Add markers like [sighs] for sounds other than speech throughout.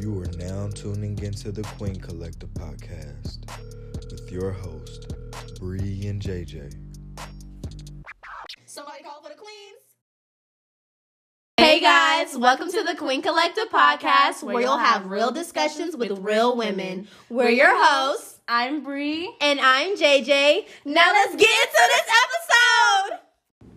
You are now tuning into the Queen Collective podcast with your host, Bree and JJ. Somebody call for the queens. Hey guys, welcome to the Queen Collective podcast where you'll have real discussions with real women. We're your hosts, I'm Bree. and I'm JJ. Now let's get into this episode.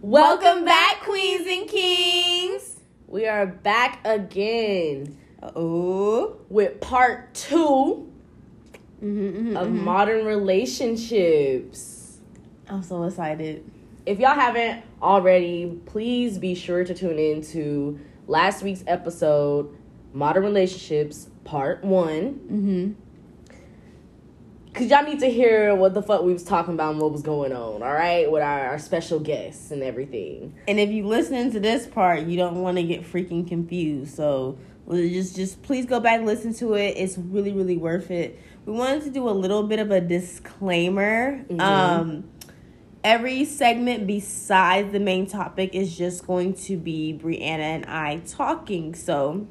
Welcome back, queens and kings. We are back again Oh, with part 2 mm-hmm, mm-hmm, of mm-hmm. modern relationships. I'm so excited. If y'all haven't already, please be sure to tune in to last week's episode, Modern Relationships, part one. Mm-hmm. Cause y'all need to hear what the fuck we was talking about and what was going on, all right, with our, our special guests and everything. And if you listen to this part, you don't want to get freaking confused. So just just please go back and listen to it. It's really really worth it. We wanted to do a little bit of a disclaimer. Um every segment besides the main topic is just going to be Brianna and I talking. So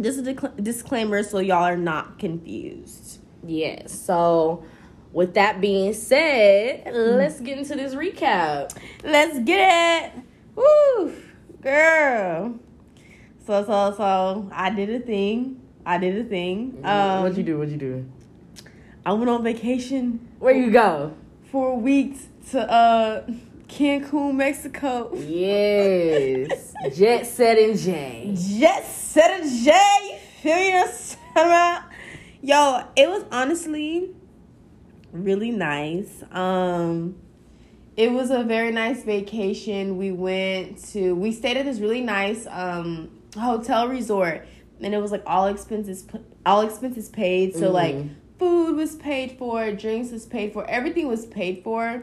just a discla- disclaimer so y'all are not confused. Yes. So, with that being said, let's get into this recap. Let's get it. Woo, girl. So so so I did a thing. I did a thing. Um, What'd you do? What'd you do? I went on vacation Where you go? for weeks to uh Cancun, Mexico. Yes. [laughs] Jet set and J. Jet set a J. Feel me? Yo, it was honestly really nice. Um, it was a very nice vacation. We went to we stayed at this really nice um hotel resort, and it was like all expenses all expenses paid. So like food was paid for, drinks was paid for, everything was paid for.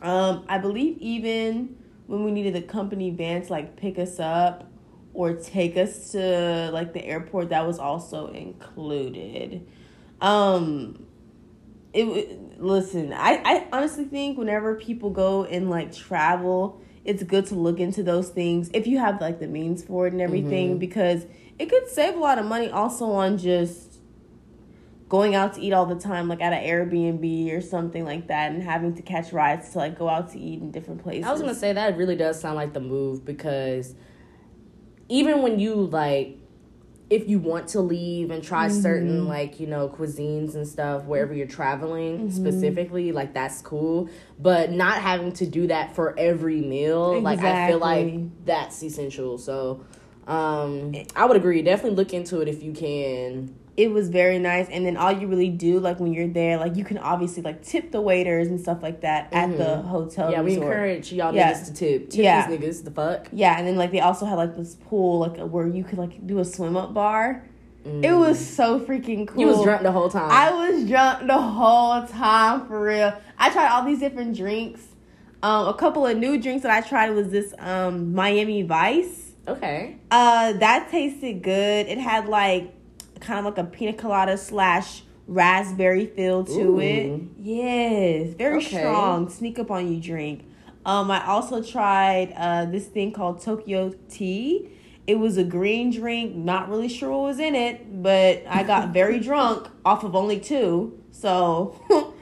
Um, I believe even when we needed the company van to like pick us up or take us to like the airport, that was also included. Um, it listen, I I honestly think whenever people go and like travel, it's good to look into those things if you have like the means for it and everything mm-hmm. because it could save a lot of money also on just going out to eat all the time, like at an Airbnb or something like that, and having to catch rides to like go out to eat in different places. I was gonna say that really does sound like the move because even when you like if you want to leave and try certain like you know cuisines and stuff wherever you're traveling specifically like that's cool. But not having to do that for every meal like i feel like that's essential. So um i would agree. Definitely look into it if you can it was very nice and then all you really do like when you're there like you can obviously like tip the waiters and stuff like that at the hotel yeah we encourage y'all Yeah. niggas to tip tip Yeah. these niggas the fuck yeah and then like they also had like this pool like where you could like do a swim up bar it was so freaking cool you was drunk the whole time I was drunk the whole time for real. I tried all these different drinks. Um, a couple of new drinks that I tried was this um Miami Vice. okay Uh, that tasted good. It had like kind of like a pina colada slash raspberry feel to Ooh. it. Yes, very Okay. strong. Sneak up on you drink. Um, I also tried uh this thing called Tokyo Tea. It was a green drink. Not really sure what was in it, but I got [laughs] very drunk off of only two. So [laughs]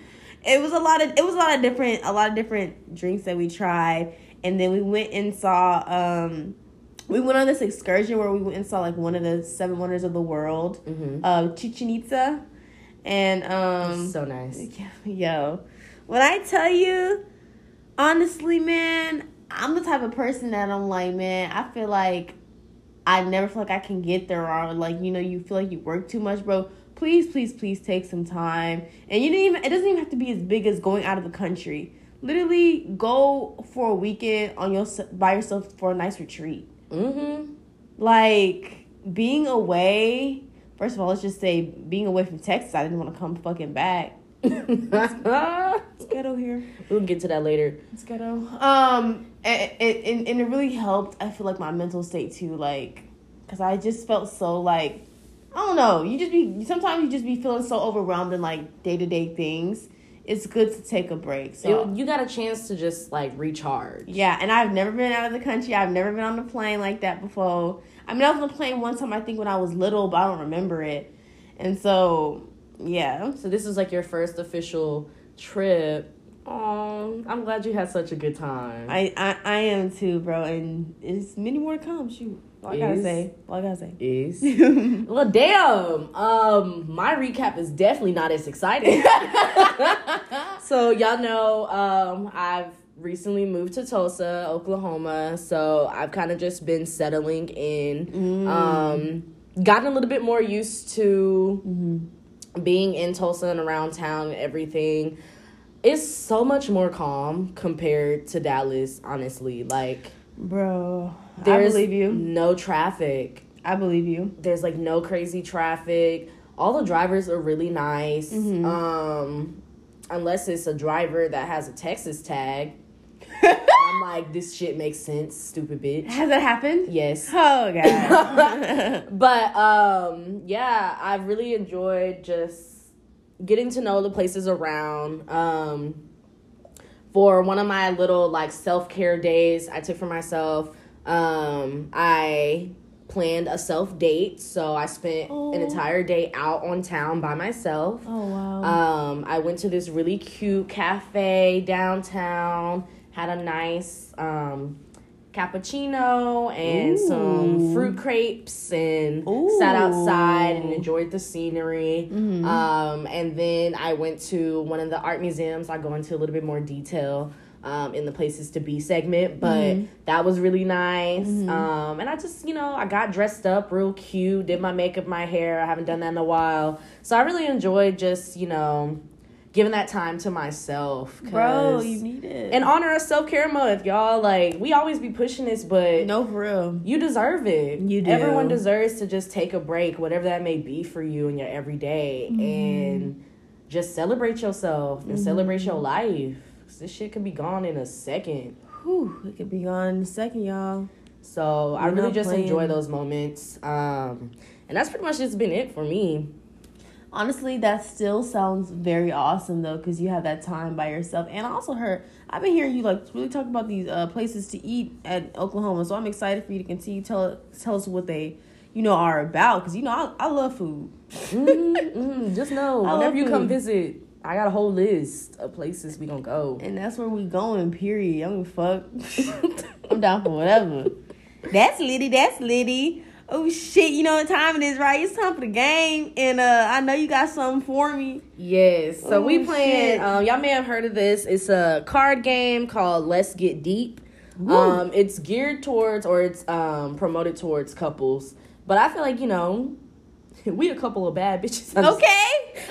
it was a lot of it was a lot of different a lot of different drinks that we tried, and then we went and saw um we went on this excursion where we went and saw like one of the seven wonders of the world, uh, Chichen Itza, and um, so nice [laughs] yo, when I tell you, honestly, man, I'm the type of person that I'm like, man, I feel like I never feel like I can get there, or like you know, you feel like you work too much, bro. Please, please, please take some time, and you didn't even. It doesn't even have to be as big as going out of the country. Literally, go for a weekend on your by yourself for a nice retreat mm-hmm. Like being away first of all let's just say being away from texas i didn't want to come fucking back. [laughs] It's ghetto here. We'll get to that later. It's ghetto. Um and, and, and it really helped i feel like my mental state too like because i just felt so like i don't know you just be sometimes you just be feeling so overwhelmed in like day-to-day things it's good to take a break. So It- you got a chance to just like recharge. yeah, and I've never been out of the country. I've never been on a plane like that before. I mean, I was on a plane one time. I think when I was little, but I don't remember it. And so yeah, So this is like your first official trip. Oh, I'm glad you had such a good time. I, I I am too, bro. And it's many more to come. Shoot, I gotta say, all I gotta say. is [laughs] well, damn. Um, my recap is definitely not as exciting. [laughs] so y'all know, um, I've recently moved to Tulsa, Oklahoma. So I've kind of just been settling in. Um, gotten a little bit more used to being in Tulsa and around town and everything. It's so much more calm compared to Dallas, honestly. Like, Bro, I there's believe you. no traffic I believe you. there's like no crazy traffic. All the drivers are really nice. Mm-hmm. Um, unless it's a driver that has a Texas tag. [laughs] I'm like, this shit makes sense, stupid bitch. Has that happened? Yes. Oh god. [laughs] [laughs] But um, yeah, I've really enjoyed just getting to know the places around. Um, for one of my little like self care days I took for myself, um, I planned a self date. So I spent Oh. an entire day out on town by myself. oh wow. Um, I went to this really cute cafe downtown, had a nice um, cappuccino and some fruit crepes and Ooh. sat outside and enjoyed the scenery. Mm-hmm. Um, and then I went to one of the art museums. I go into a little bit more detail. Um, in the places to be segment, but Mm-hmm. that was really nice. Um, and I just, you know, I got dressed up real cute, did my makeup, my hair. I haven't done that in a while, so I really enjoyed just, you know, giving that time to myself. Bro, you need it. in honor of self care month, y'all. Like we always be pushing this, but no, for real. you deserve it. You do. Everyone deserves to just take a break, whatever that may be for you in your everyday, Mm-hmm. and just celebrate yourself and celebrate your life. This shit could be gone in a second. Whew, it could be gone in a second, y'all. So I You're really just playing. enjoy those moments. Um, and that's pretty much just been it for me. Honestly, that still sounds very awesome though, because you have that time by yourself. And I also heard I've been hearing you like really talk about these uh, places to eat at Oklahoma. So I'm excited for you to continue tell tell us what they you know are about, because you know I, I love food. mm, mm, just know, [laughs] I love whenever you come visit, I got a whole list of places we gonna go. And that's where we going, period. I don't give a fuck. [laughs] I'm down for whatever. That's Liddy, that's Liddy. Oh shit, you know what time it is, right? It's time for the game. And uh I know you got something for me. Yes. So we Oh, playing. Um, y'all may have heard of this. It's a card game called Let's Get Deep. Um, it's geared towards or it's um promoted towards couples. But I feel like you know, [laughs] we a couple of bad bitches. I'm just- Okay.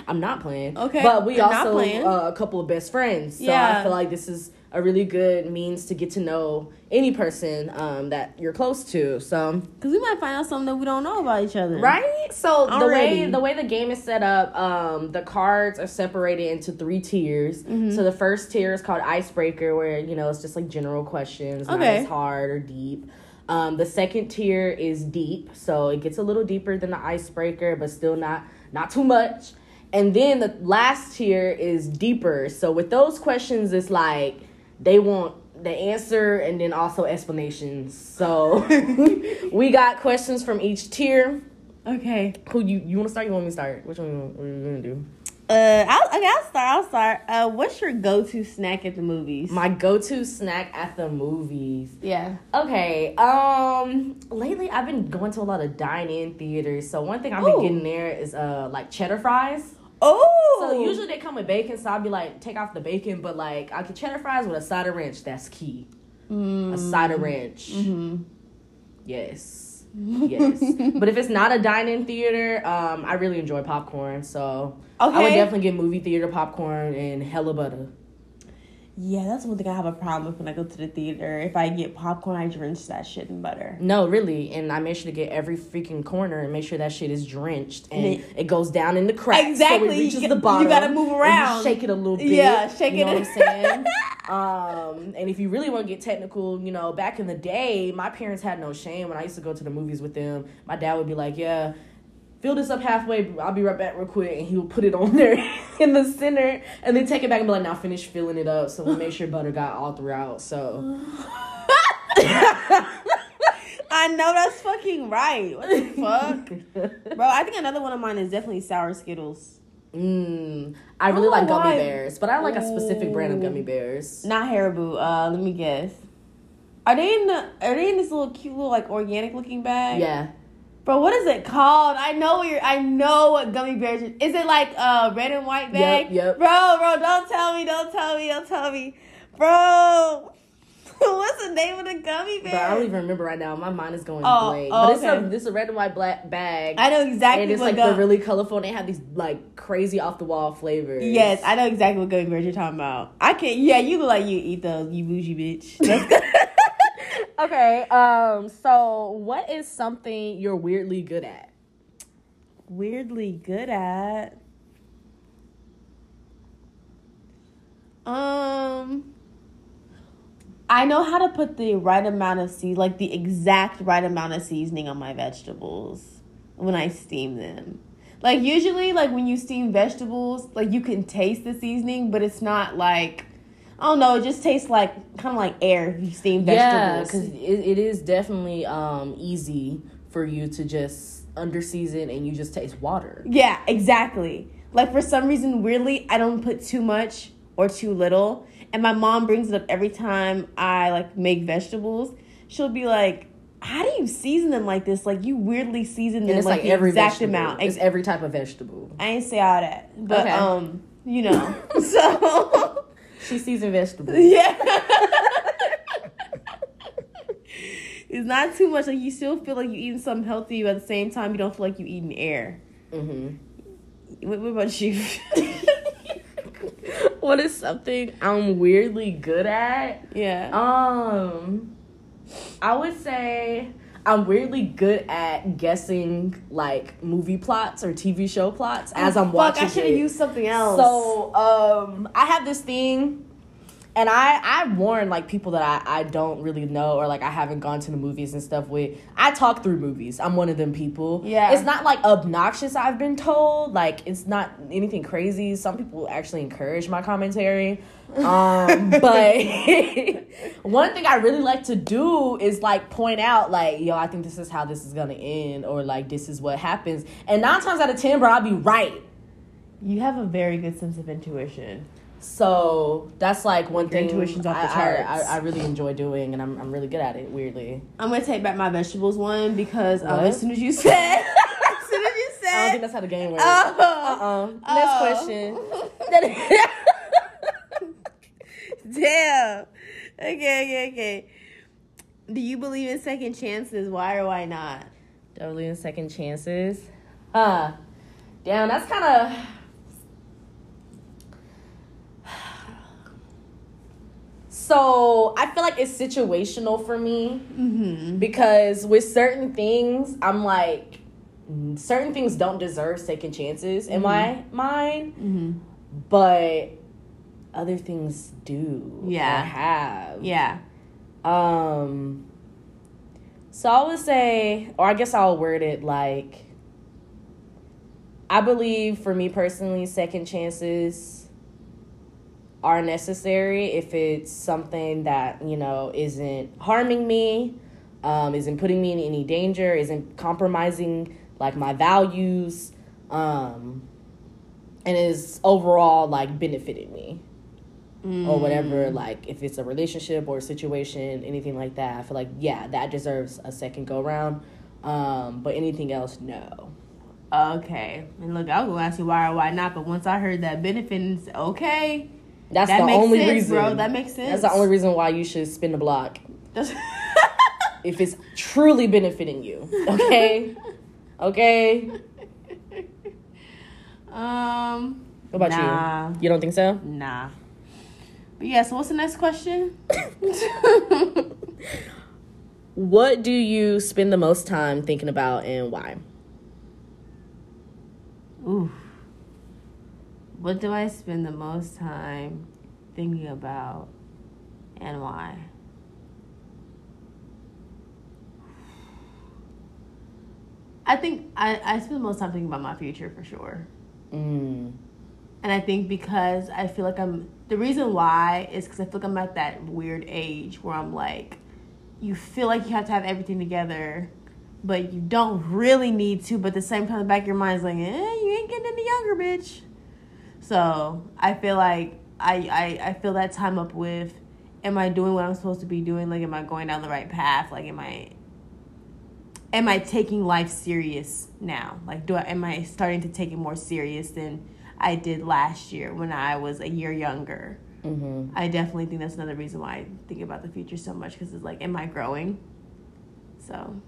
I'm not playing. Okay, But we you're also uh, a couple of best friends. So Yeah. I feel like this is a really good means to get to know any person um that you're close to. So Cause we might find out something that we don't know about each other. Right? So the way the way the game is set up, um, the cards are separated into three tiers. Mm-hmm. So the first tier is called icebreaker, where you know it's just like general questions, okay. not as hard or deep. Um, the second tier is deep, so it gets a little deeper than the icebreaker, but still not not too much. And then the last tier is deeper. So with those questions, it's like they want the answer and then also explanations. So [laughs] we got questions from each tier. Okay. Who you you want to start? You want me to start? Which one you want, what are you gonna do? Uh, I'll, okay, I'll start. I'll start. Uh, what's your go-to snack at the movies? My go-to snack at the movies. yeah. Okay. Um. Lately, I've been going to a lot of dine-in theaters. So one thing I've been Ooh. getting there is uh like cheddar fries. Oh. So usually they come with bacon, so I'll be like, take off the bacon, but like I get cheddar fries with a side of ranch. That's key. Mm. A side of ranch. Mhm. Yes. Yes. [laughs] but if it's not a dine-in theater, um, I really enjoy popcorn. So I would definitely get movie theater popcorn and hella butter. Yeah, that's one thing I have a problem with when I go to the theater. If I get popcorn, I drench that shit in butter. No, really, and I make sure to get every freaking corner and make sure that shit is drenched and And it, goes down in the crack. Exactly. so it reaches You the got- bottom. you gotta move you around. shake it a little bit. Yeah, shake you know it. What I'm saying. [laughs] um, and if you really want to get technical, you know, back in the day, my parents had no shame when I used to go to the movies with them. My dad would be like, "Yeah." Fill this up halfway. I'll be right back real quick. And he'll put it on there [laughs] in the center and then take it back and be like, now finish filling it up. So we'll make sure butter got all throughout. So. [laughs] I know that's fucking right. What the fuck? [laughs] Bro, I think another one of mine is definitely sour Skittles. Mm, I really Oh, like gummy why? bears, but I like a specific brand of gummy bears. Not Haribo. Uh, let me guess. Are they in the? Are they in this little cute little like organic looking bag? Yeah. Bro, what is it called? I know what you're. I know what gummy bears. Is Is it like uh red and white bag? yep. Bro, bro, don't tell me. Don't tell me. Don't tell me. Bro, [laughs] what's the name of the gummy bear? But I don't even remember right now. My mind is going Oh, blank. oh, but it's okay. a this a red and white black bag. I know exactly and it's like gum- they're really colorful and they have these like crazy off the wall flavors. Yes, I know exactly what gummy bears you're talking about. I can't. Yeah, you look like you eat those. You bougie bitch. [laughs] Okay, um, so what is something you're weirdly good at? weirdly good at. Um, I know how to put the right amount of season, like the exact right amount of seasoning on my vegetables when I steam them. Like usually, like when you steam vegetables, like you can taste the seasoning, but it's not like I don't know. It just tastes like kind of like air if you steam Yeah, vegetables. because it, it is definitely um easy for you to just under season and you just taste water. Yeah, exactly. Like for some reason, weirdly, I don't put too much or too little. And my mom brings it up every time I like make vegetables. She'll be like, "How do you season them like this? Like you weirdly season them like, like, the exact vegetable. amount." It's every type of vegetable. I ain't say all that, but Okay. um, you know, [laughs] [laughs] so She seasoned vegetables. [laughs] yeah. [laughs] it's not too much. Like you still feel like you're eating something healthy, but at the same time, you don't feel like you're eating air. Mm-hmm. What, what about you? [laughs] what is something I'm weirdly good at? yeah. Um, I would say I'm weirdly good at guessing like movie plots or TV show plots as I'm Oh, Fuck, watching. I should have used something else. So, um, I have this thing, and I I warn like people that I I don't really know or like I haven't gone to the movies and stuff with. I talk through movies. I'm one of them people. Yeah. it's not like obnoxious. I've been told like it's not anything crazy. Some people actually encourage my commentary. Um, [laughs] but [laughs] one thing I really like to do is like point out like, yo, I think this is how this is gonna end, or like this is what happens. And nine times out of ten, bro, I'll be right. You have a very good sense of intuition. So that's like one Your thing intuition's off the I, I, charts. I, I really enjoy doing, and I'm I'm really good at it. Weirdly, I'm gonna take back my vegetables one because um, as soon as you [laughs] said, as soon as you said, I don't think that's how the game works. oh, uh-uh. Next Oh. question. [laughs] [laughs] damn. Okay, okay, okay. Do you believe in second chances? Why or why not? Don't believe in second chances. Uh, damn, that's kind of. So I feel like it's situational for me Mm-hmm. because with certain things, I'm like, certain things don't deserve second chances in my mind, Mm-hmm. but other things do. Yeah. or have. Yeah. Um. So I would say, or I guess I'll word it like, I believe for me personally, second chances are necessary if it's something that you know isn't harming me, um, isn't putting me in any danger, isn't compromising like my values, um, and is overall like benefiting me. Or whatever like if it's a relationship or a situation anything like that i feel like yeah that deserves a second go round. Um but anything else no. Okay. And look, I was gonna ask you why or why not, but once I heard that benefits, okay, that's that the makes only sense, reason bro. That makes sense. that's the only reason why you should spin the block [laughs] if it's truly benefiting you okay okay um. what about Nah. you you don't think so Nah. But yeah, so what's the next question? [laughs] what do you spend the most time thinking about and why Ooh. What do I spend the most time thinking about and why? I think I, I spend most time thinking about my future for sure. Mm. And I think because I feel like I'm the reason why is because I feel like I'm at that weird age where I'm like, you feel like you have to have everything together, but you don't really need to. But at the same time, the back of your mind is like, eh, you ain't getting any younger, bitch. So I feel like I, I I fill that time up with, am I doing what I'm supposed to be doing? Like, am I going down the right path? Like, am I am I taking life serious now? Like, do I am I starting to take it more serious than I did last year when I was a year younger? Mm-hmm. I definitely think that's another reason why I think about the future so much because it's like, am I growing? So,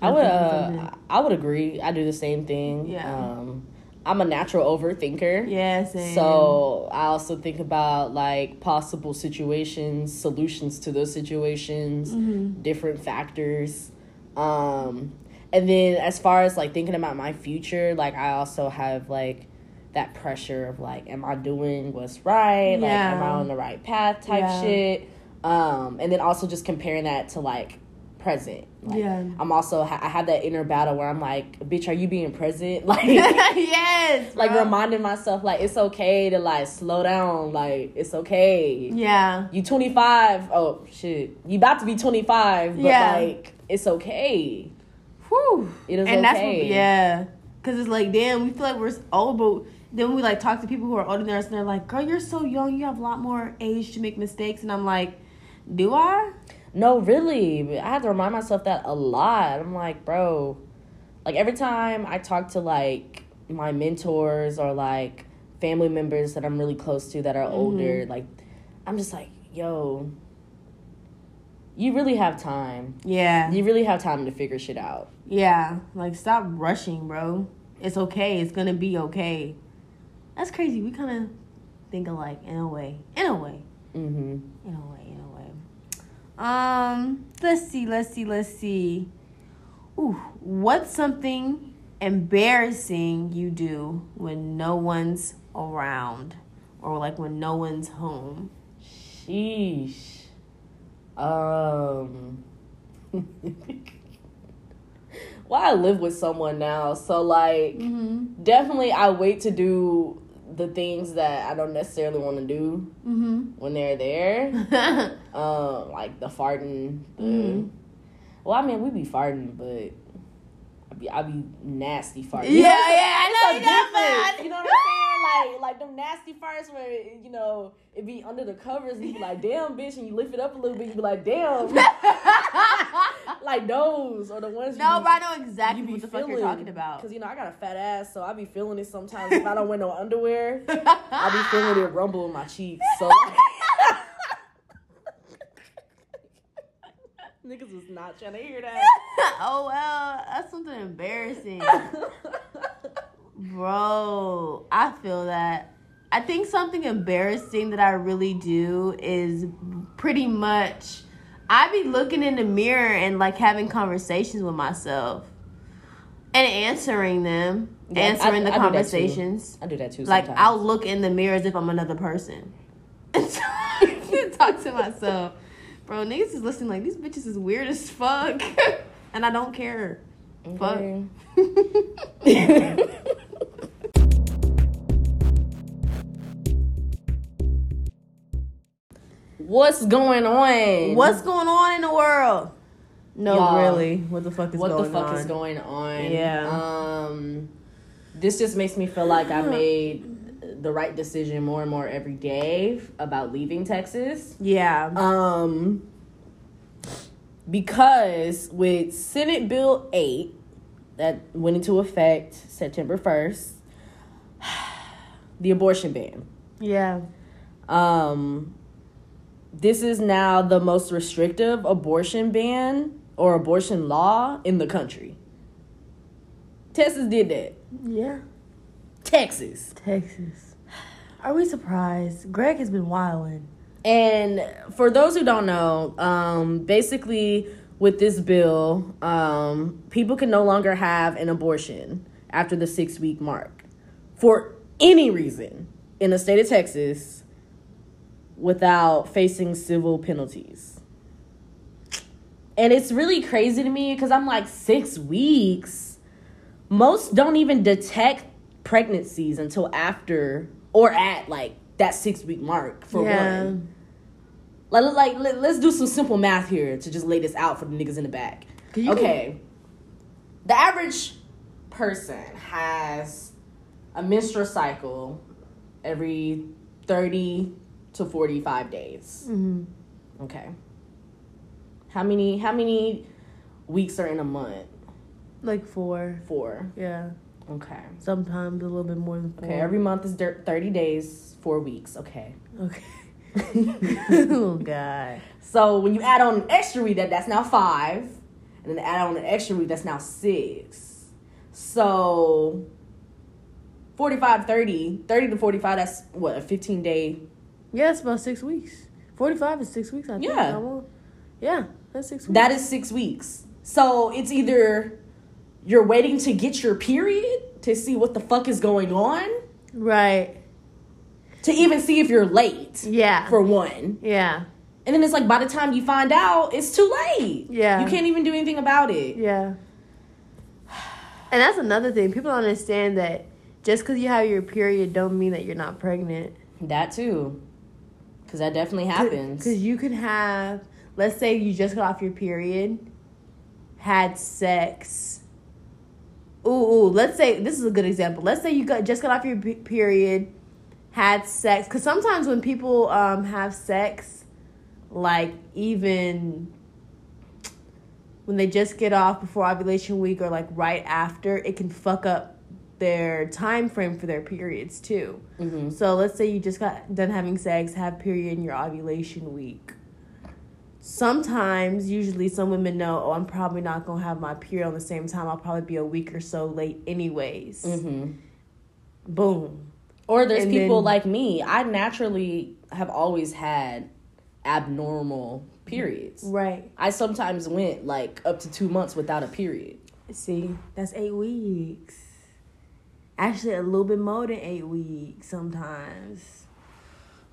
I would uh, I would agree. I do the same thing. Yeah. Um, I'm a natural overthinker. yeah. So I also think about like possible situations, solutions to those situations, Mm-hmm. different factors. Um, and then as far as like thinking about my future, like I also have like that pressure of like, am I doing what's right? Like, am I on the right path? Type Yeah. shit. Um, and then also just comparing that to like present. Like, Yeah. I'm also I have that inner battle where I'm like, bitch, are you being present? [laughs] Like [laughs] yes, like bro. reminding myself like it's okay to like slow down like it's okay Yeah, you 25 oh shit you about to be 25 but Yeah. like it's okay Whew. it is and that's what, okay yeah, because it's like, damn, we feel like we're old, but then we like talk to people who are older than us, and they're like, "Girl, you're so young. You have a lot more age to make mistakes." And I'm like, "Do I?" No really i have to remind myself that a lot i'm like bro like every time i talk to like my mentors or like family members that i'm really close to that are older like i'm just like yo you really have time Yeah, you really have time to figure shit out yeah. Like, stop rushing, bro. It's okay. It's gonna be okay. That's crazy. We kind of think alike in a way. In a way. mm-hmm In a way. In a way. Um. Let's see. Let's see. Let's see. Ooh. What's something embarrassing you do when no one's around, or like when no one's home? Sheesh. Um. [laughs] well, I live with someone now, so like, Mm-hmm. definitely I wait to do the things that I don't necessarily want to do Mm-hmm. when they're there. [laughs] um, like the farting. The, Mhm. Well, I mean, we be farting, but I be I be nasty farting. Yeah, what I'm saying? yeah, I know you know. You know what I'm saying? Like, like them nasty farts where you know it be under the covers, and you be like, "Damn, bitch," and you lift it up a little bit, you be like, "Damn." [laughs] [laughs] like those or the ones. no, you but I know exactly what the fuck you're talking about. Cause you know I got a fat ass, so I be feeling it sometimes. if I don't wear no [laughs] underwear, I be feeling it rumble in my cheeks. So. Like, Niggas was not trying to hear that. [laughs] oh well, that's something embarrassing, [laughs] bro. I feel that. I think something embarrassing that I really do is pretty much I be looking in the mirror and like having conversations with myself and answering them, Yeah, answering I- the I do conversations. I do that too. Like sometimes. I'll look in the mirror as if I'm another person. [laughs] And talk to myself. Bro, niggas is listening like these bitches is weird as fuck. [laughs] and I don't care. Okay. Fuck. [laughs] What's going on? What's going on in the world? No, Y'all, really. What the fuck is what going the fuck on? is going on? Yeah. Um, this just makes me feel like I [sighs] made the right decision more and more every day about leaving Texas. Yeah. Um, because with Senate Bill 8 that went into effect September 1st, [sighs] the abortion ban. yeah. Um, this is now the most restrictive abortion ban or abortion law in the country. Texas did that. Yeah. Texas. Texas. Are we surprised? Greg has been wilding. And for those who don't know, um, basically with this bill, um, people can no longer have an abortion after the six week mark for any reason in the state of Texas without facing civil penalties. And it's really crazy to me because I'm like, six weeks? most don't even detect pregnancies until after or at like that six week mark for Yeah. one. Like, like let, us do some simple math here to just lay this out for the niggas in the back. Okay, the average person has a menstrual cycle every thirty to forty five days. Mhm. Okay. How many how many weeks are in a month? Like four. Four. Yeah. Okay. Sometimes a little bit more than four. Okay, every month is 30 days, 4 weeks. Okay. Okay. [laughs] oh God. So when you add on an extra week, that that's now 5, and then add on an extra week, that's now 6. So 45 30, 30 to 45 that's what, a 15 day. Yeah, it's about six weeks. Forty-five is six weeks. I think. Yeah. Yeah, that's six weeks. That is 6 weeks. So it's either you're waiting to get your period to see what the fuck is going on, right. to even see if you're late. Yeah. For one. yeah. And then it's like by the time you find out, it's too late. Yeah. You can't even do anything about it. Yeah. And that's another thing. People don't understand that just because you have your period don't mean that you're not pregnant. That too. Cause that definitely happens. Because you could have, let's say you just got off your period, had sex. Ooh, ooh, let's say this is a good example. Let's say you got just got off your period, had sex. Because sometimes when people um, have sex, like even when they just get off before ovulation week or like right after, it can fuck up their time frame for their periods too. hmm So let's say you just got done having sex, have period in your ovulation week. Sometimes, usually, some women know, oh, I'm probably not gonna have my period on the same time. I'll probably be a week or so late, anyways. hmm Boom. Or there's And people then- like me. I naturally have always had abnormal periods. Right. I sometimes went like up to two months without a period. See, that's eight weeks. Actually, a little bit more than eight weeks sometimes.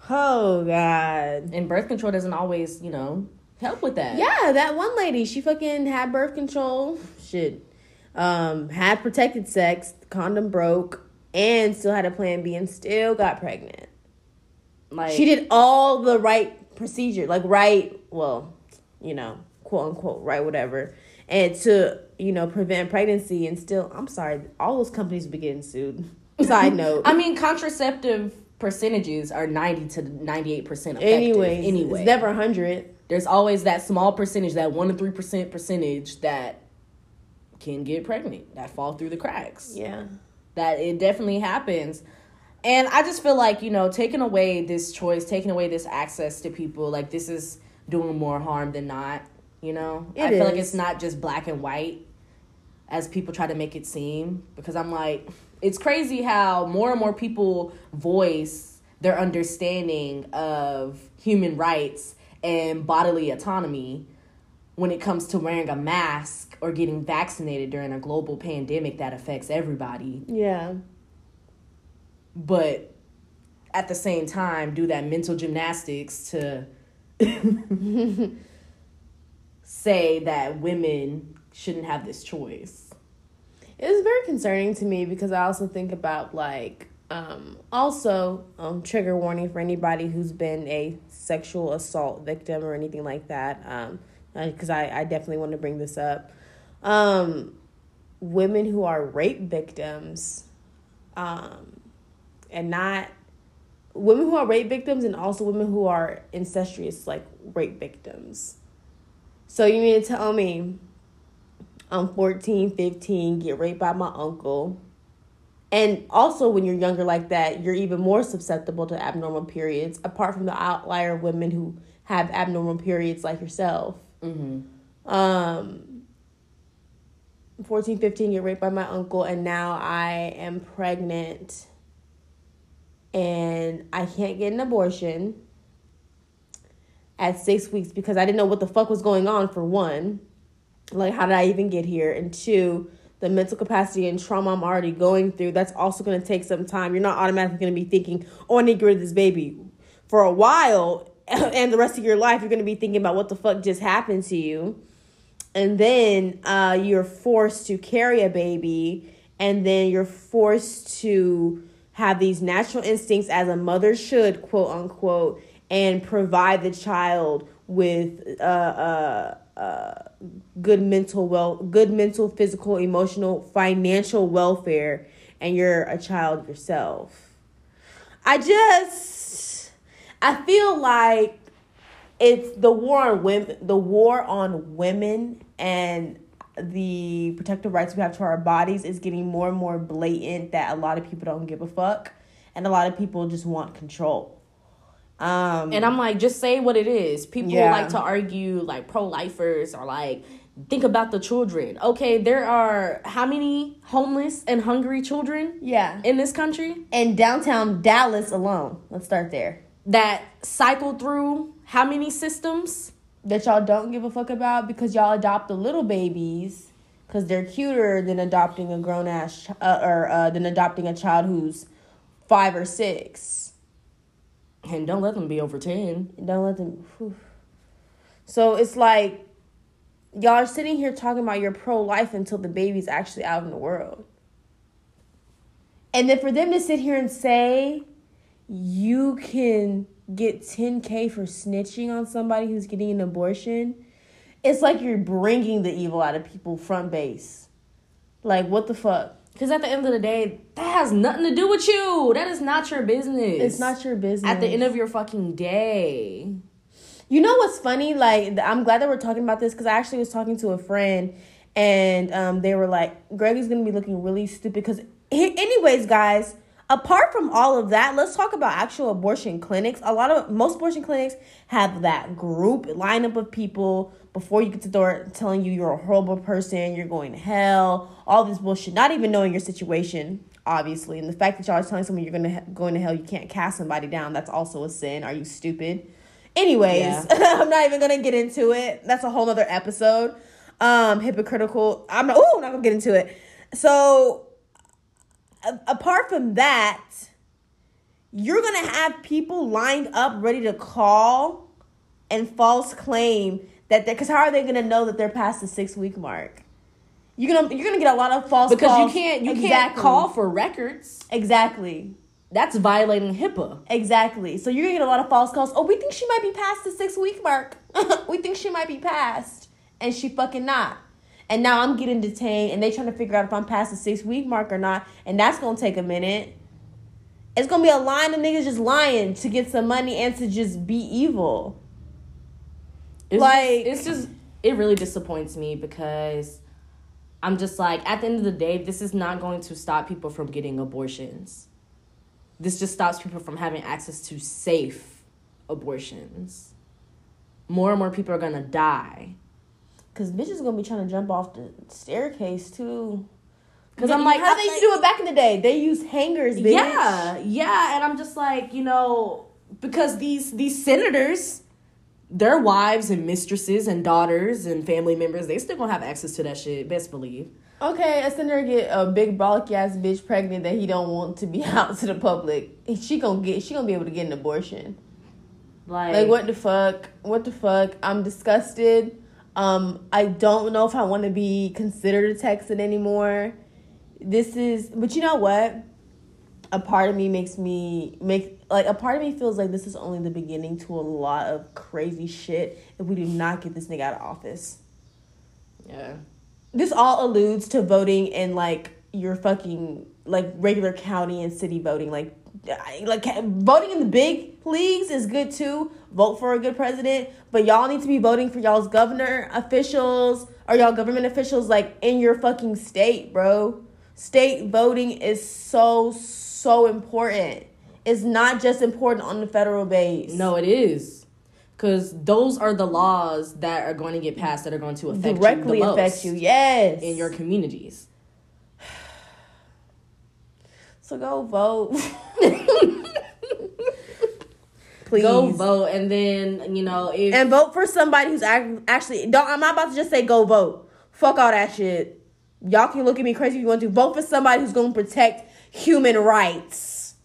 Oh God. And birth control doesn't always, you know, help with that. Yeah, that one lady, she fucking had birth control. Shit. Um, had protected sex, condom broke, and still had a plan B and still got pregnant. Like She did all the right procedure, like right, well, you know, quote unquote, right, whatever. And to, you know, prevent pregnancy and still I'm sorry, all those companies would be getting sued. [laughs] Side note. I mean, contraceptive percentages are 90 to 98% effective. Anyways, anyway. it's never hundred. There's always that small percentage, that one to three percent percentage that can get pregnant, that fall through the cracks. Yeah. That it definitely happens. And I just feel like, you know, taking away this choice, taking away this access to people, like this is doing more harm than not, you know? It I feel like it's not just black and white as people try to make it seem because I'm like it's crazy how more and more people voice their understanding of human rights and bodily autonomy when it comes to wearing a mask or getting vaccinated during a global pandemic that affects everybody Yeah. but at the same time do that mental gymnastics to [laughs] say that women shouldn't have this choice It's very concerning to me because I also think about like um also um trigger warning for anybody who's been a sexual assault victim or anything like that um because I, I definitely want to bring this up um women who are rape victims um and not women who are rape victims and also women who are incestuous like rape victims so you mean to tell me I'm 14, 15, get raped by my uncle. And also, when you're younger like that, you're even more susceptible to abnormal periods, apart from the outlier women who have abnormal periods like yourself. mm-hmm. Um, 14, 15, get raped by my uncle, and now I am pregnant and I can't get an abortion at six weeks because I didn't know what the fuck was going on, for one like how did i even get here and two the mental capacity and trauma i'm already going through that's also going to take some time. You're not automatically going to be thinking oh i need to get rid of this baby. For a while [clears throat] and the rest of your life you're going to be thinking about what the fuck just happened to you. And then uh, you're forced to carry a baby and then you're forced to have these natural instincts as a mother should, quote unquote, and provide the child with uh, uh, uh, good mental well, good mental, physical, emotional, financial welfare, and you're a child yourself. I just, I feel like it's the war on women, the war on women, and the protective rights we have to our bodies is getting more and more blatant that a lot of people don't give a fuck and a lot of people just want control. Um And I'm like, just say what it is. People Yeah. like to argue like pro lifers are like, think about the children. Okay, there are how many homeless and hungry children yeah. in this country In downtown Dallas alone, let's start there. that cycle through how many systems? That y'all don't give a fuck about because y'all adopt the little babies because they're cuter than adopting a grown ass ch- uh, or uh, than adopting a child who's five or six. And don't let them be over 10. Don't let them. whew. So it's like y'all are sitting here talking about your pro life until the baby's actually out in the world. And then for them to sit here and say you can get 10K for snitching on somebody who's getting an abortion, it's like you're bringing the evil out of people front base. Like, what the fuck? Because at the end of the day, that has nothing to do with you. That is not your business. It's not your business. At the end of your fucking day. You know what's funny? Like, I'm glad that we're talking about this because I actually was talking to a friend, and um, they were like, "Greg is gonna be looking really stupid." Because, anyways, guys, apart from all of that, let's talk about actual abortion clinics. A lot of most abortion clinics have that group lineup of people before you get to the door telling you you're a horrible person, you're going to hell, all this bullshit. Not even knowing your situation. Obviously, and the fact that y'all are telling someone you're gonna going to hell, you can't cast somebody down. That's also a sin. Are you stupid? Anyways, Yeah. [laughs] I'm not even gonna get into it. That's a whole nother episode. Um, hypocritical. I'm not. Oh, I'm not gonna get into it. So, apart from that, you're gonna have people lined up ready to call and false claim that. Because how are they gonna know that they're past the six week mark? You're gonna you're gonna get a lot of false calls Because calls. you can't you can't call for records. exactly. That's violating HIPAA. Exactly. So you're gonna get a lot of false calls. Oh, we think she might be past the six week mark. [laughs] we think she might be past, and she fucking not. And now I'm getting detained, and they trying to figure out if I'm past the six week mark or not, and that's gonna take a minute. It's gonna be a line of niggas just lying to get some money and to just be evil. It's Like- just, it's just it really disappoints me because I'm just like at the end of the day, this is not going to stop people from getting abortions. This just stops people from having access to safe abortions. More and more people are gonna die. Cause bitches gonna be trying to jump off the staircase too. Cause I'm like, how they used to do it back in the day? They use hangers, bitch. Yeah, yeah, and I'm just like, you know, because these these senators, their wives and mistresses and daughters and family members, they still gonna have access to that shit. Best believe. Okay, a senator get a big bollocky ass bitch pregnant that he don't want to be [laughs] out to the public. She gonna get. She gonna be able to get an abortion. Like, Like what the fuck? What the fuck? I'm disgusted. Um, I don't know if I want to be considered a Texan anymore. This is, but you know what? A part of me makes me make like a part of me feels like this is only the beginning to a lot of crazy shit if we do not get this nigga out of office. Yeah. this all alludes to voting in like your fucking like regular county and city voting like like voting in the big leagues is good too. Vote for a good president. But y'all need to be voting for y'all's governor officials or y'all government officials like in your fucking state bro. State voting is so so important. It's not just important on the federal base. No, it is. Because those are the laws that are going to get passed that are going to affect directly you affect you yes. in your communities. So go vote. Please. Go vote, and then you know if and vote for somebody who's actually don't i'm not about to just say go vote. Fuck all that shit. Y'all can look at me crazy if you want to. Vote for somebody who's going to protect human rights.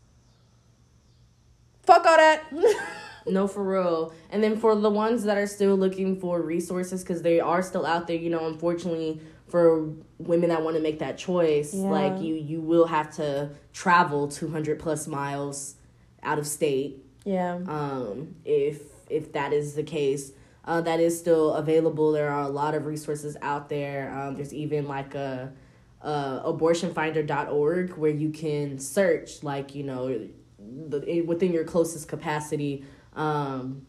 Fuck all that. [laughs] No, for real. And then for the ones that are still looking for resources, because they are still out there, you know, unfortunately, for women that want to make that choice, Yeah. like you you will have to travel 200 plus miles out of state Yeah. um, if if that is the case. Uh, that is still available. There are a lot of resources out there. Um, there's even like a, a abortionfinder.org where you can search like you know the, within your closest capacity um,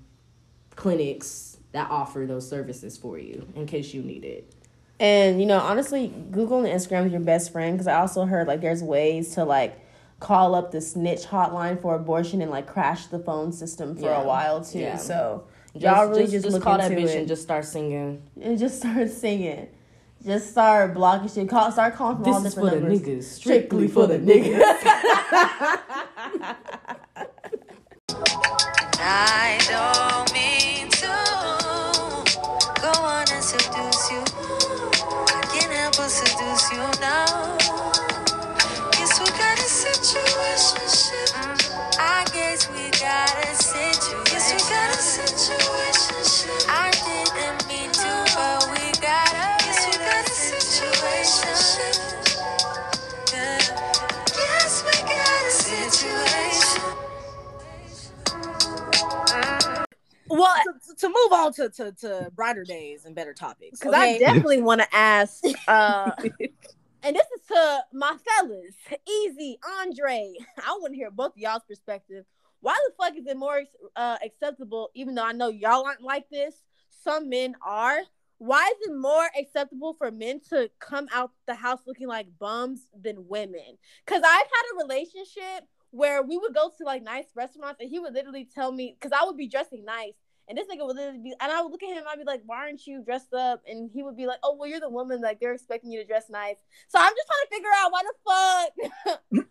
clinics that offer those services for you in case you need it. And you know, honestly, Google and Instagram is your best friend because I also heard like there's ways to like call up the snitch hotline for abortion and like crash the phone system for Yeah. a while too. Yeah. So y'all really just, look call that bitch it and just start singing. and just start singing. Just start blocking shit. Call, start calling from all This is for different the numbers. niggas, strictly for the niggas. [laughs] I don't mean to go on and seduce you. Seduce you now. Guess we got a situation. I guess we got Well, to, to move on to, to, to brighter days and better topics. Because okay? I definitely want to ask, [laughs] uh, and this is to my fellas, EZ, Andre. I want to hear both of y'all's perspective. Why the fuck is it more uh, acceptable, even though I know y'all aren't like this? Some men are. Why is it more acceptable for men to come out the house looking like bums than women? Because I've had a relationship where we would go to like nice restaurants and he would literally tell me, because I would be dressing nice. And this nigga would literally be, and I would look at him, I'd be like, why aren't you dressed up? And he would be like, oh, well, you're the woman. Like, they're expecting you to dress nice. So I'm just trying to figure out why the fuck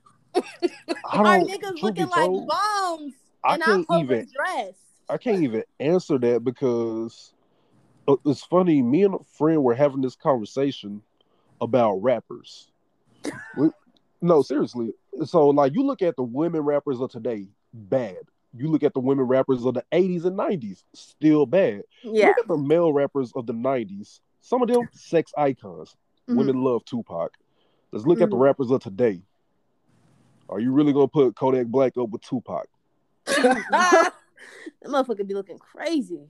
[laughs] are niggas looking be like bombs. I and I'm can't even. overdressed. I can't even answer that because uh, it's funny. Me and a friend were having this conversation about rappers. We- no, seriously. So, like, you look at the women rappers of today, bad. You look at the women rappers of the 80s and 90s, still bad. Yeah. Look at the male rappers of the 90s. Some of them sex icons. Mhm. Women love Tupac. Let's look at the Mhm. rappers of today. Are you really gonna put Kodak Black up with Tupac? [laughs] that motherfucker be looking crazy.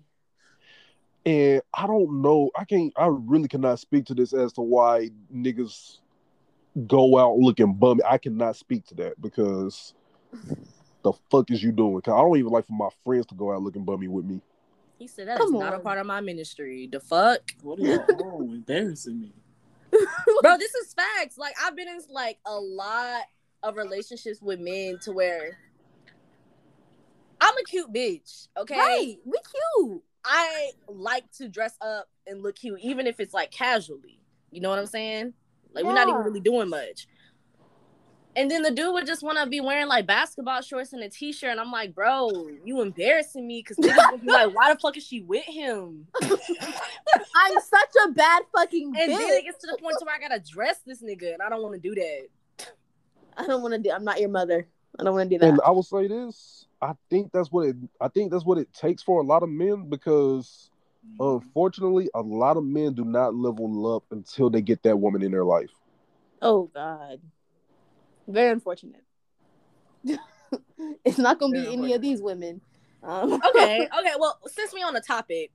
And I don't know. I can't. I really cannot speak to this as to why niggas go out looking bummy. I cannot speak to that because the fuck is you doing? Cause I don't even like for my friends to go out looking bummy with me. He said that is Come not a part of my ministry. The fuck? What are [laughs] y'all? Embarrassing me. Bro, this is facts. Like I've been in like a lot of relationships with men to where I'm a cute bitch, okay? Right. We cute. I like to dress up and look cute, even if it's like casually. You know what I'm saying? Like we're not even really doing much. And then the dude would just want to be wearing like basketball shorts and a t-shirt, and I'm like, bro, you embarrassing me because niggas would be like, why the fuck is she with him? [laughs] I'm such a bad fucking And bitch. then it gets to the point to where I gotta dress this nigga, and I don't want to do that. I don't want to do. I'm not your mother. I don't want to do that. And I will say this: I think that's what it. I think that's what it takes for a lot of men because, unfortunately, a lot of men do not level up until they get that woman in their life. oh God. Very unfortunate. [laughs] it's not gonna be any of these women. Um, [laughs] Okay, [laughs] okay. Well, since we're on the topic,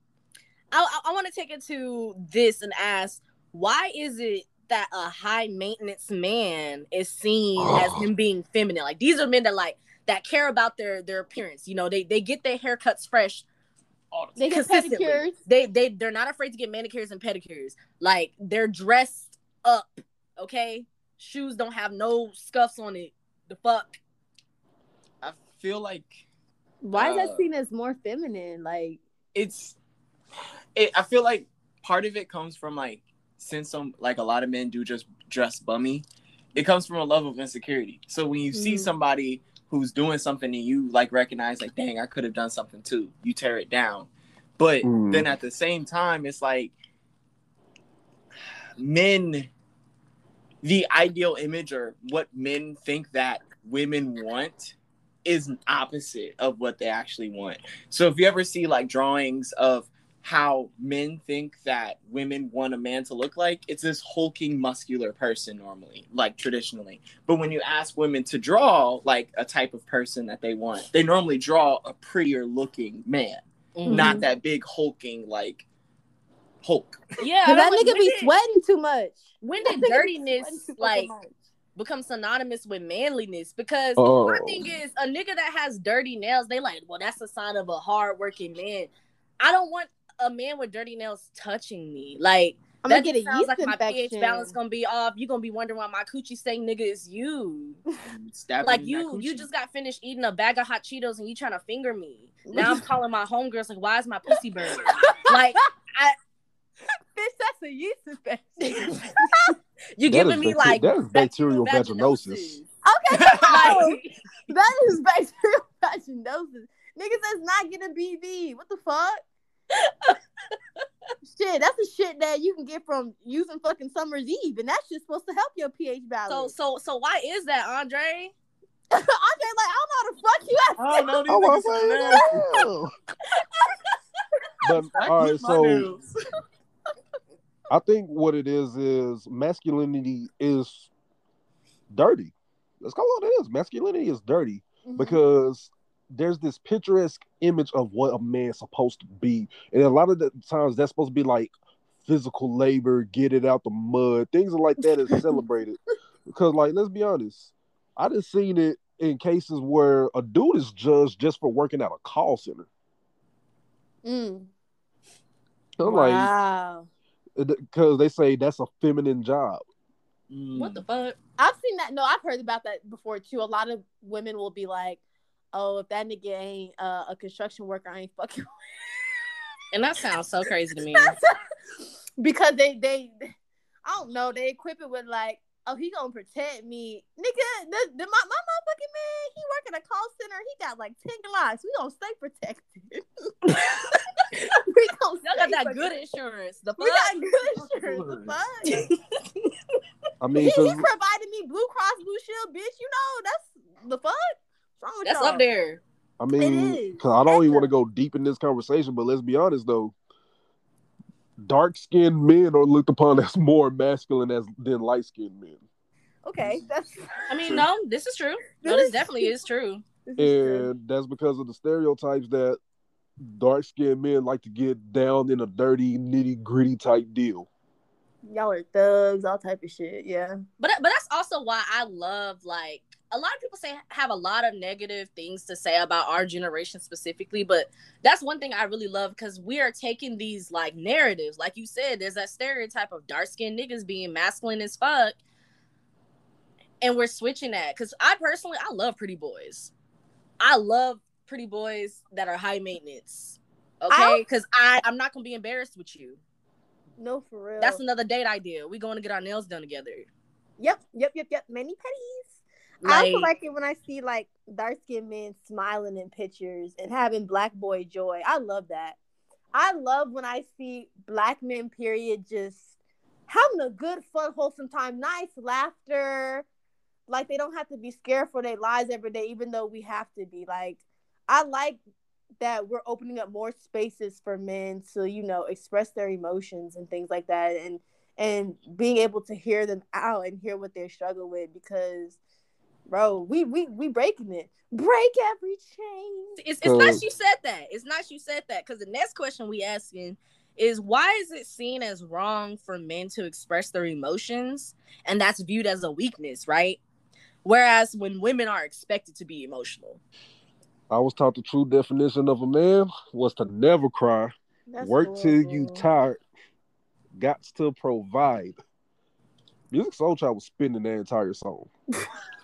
I I, I want to take it to this and ask, why is it that a high maintenance man is seen [sighs] as him being feminine? Like these are men that like that care about their their appearance. You know, they they get their haircuts fresh. all the- They get pedicures. They they they're not afraid to get manicures and pedicures. Like they're dressed up. Okay, shoes don't have no scuffs on it. The fuck. I feel like Why is that Uh, seen as more feminine? Like, it's. It, I feel like part of it comes from like since some like a lot of men do just dress bummy, it comes from a love of insecurity. So when you see Mhm. somebody who's doing something and you like recognize like, dang, I could have done something too. You tear it down, but Mm. then at the same time, it's like men. The ideal image or what men think that women want is opposite of what they actually want. So if you ever see like drawings of how men think that women want a man to look like, it's this hulking, muscular person normally, like traditionally. But when you ask women to draw like a type of person that they want, they normally draw a prettier looking man, Mhm. not that big hulking like Hulk. Yeah, that like, nigga be did- sweating too much. When That did dirtiness sweating too fucking like become synonymous with manliness? Because Oh. my thing is, a nigga that has dirty nails, they like, well, that's a sign of a hardworking man. I don't want a man with dirty nails touching me. Like I'm that gonna get a sounds yeast like my pH balance gonna be off. You're gonna be wondering why my coochie saying nigga is you. [laughs] Like you, you just got finished eating a bag of hot Cheetos and you trying to finger me. Now I'm [laughs] calling my homegirls like, why is my pussy burning? like [laughs] Bitch, that's a yeast infection. [laughs] you're That giving me bacte- like that is bacterial vaginosis. [laughs] okay, Like, that is bacterial vaginosis. Niggas that's not getting a BV. What the fuck? shit, that's the shit that you can get from using fucking summer's eve, and that's just supposed to help your pH balance. so so so why is that, Andre? Andre, like, I don't know how the fuck you ask. Oh no, these I niggas was but all right, so nails. I think what it is is masculinity is dirty. Let's call it what it is. Masculinity is dirty Mhm. because there's this picturesque image of what a man's supposed to be, and a lot of the times that's supposed to be like physical labor, get it out the mud, things like that is [laughs] celebrated. Because, like, let's be honest, I just seen it in cases where a dude is judged just for working at a call center. Mm. I'm like, Wow. Because they say that's a feminine job. What the fuck? I've seen that. No, I've heard about that before too. A lot of women will be like, "Oh, if that nigga ain't uh, a construction worker, I ain't fucking." [laughs] And that sounds so crazy to me. [laughs] because they they, I don't know. They equip it with like, "Oh, he gonna protect me, nigga." The, the my, my motherfucking man, he work at a call center. He got like ten locks. We gonna stay protected. [laughs] we gonna Y'all got that protected. good insurance. The fuck? We fuck? got good insurance. The fuck? I He, mean, he 'cause- provided me Blue Cross Blue Shield, bitch. You know that's the fuck. What's wrong with That's y'all? up there. I mean, because I don't even want to go deep in this conversation, but let's be honest though, dark skinned men are looked upon as more masculine as than light skinned men, Okay, that's. I mean, no, this is true. No, this definitely is true. This is true. and that's because of the stereotypes that dark skinned men like to get down in a dirty, nitty gritty type deal. Y'all are thugs, all type of shit. Yeah. But but that's also why I love like a lot of people say have a lot of negative things to say about our generation specifically, but that's one thing I really love because we are taking these like narratives, like you said, there's that stereotype of dark skinned niggas being masculine as fuck, and we're switching that. Because I personally, I love pretty boys. I love pretty boys that are high maintenance. Okay, because I I'm not gonna be embarrassed with you. No, for real. That's another date idea. We going to get our nails done together. Yep, yep, yep, yep. mani-pedis. I also Like- like it when I see like dark skinned men smiling in pictures and having black boy joy. I love that. I love when I see black men, period, just having a good, fun, wholesome time, nice laughter. Like they don't have to be scared for their lives every day, even though we have to be. Like, I like that we're opening up more spaces for men to, you know, express their emotions and things like that. And and being able to hear them out and hear what they're struggling with because bro we we we breaking it break every chain It's, it's nice So- you said that. It's not you said that because the next question we asking is why is it seen as wrong for men to express their emotions and that's viewed as a weakness, right? Whereas when women are expected to be emotional. I was taught the true definition of a man was to never cry, That's work till you tired, got to provide. Musiq Soulchild was spinning that entire song. [laughs]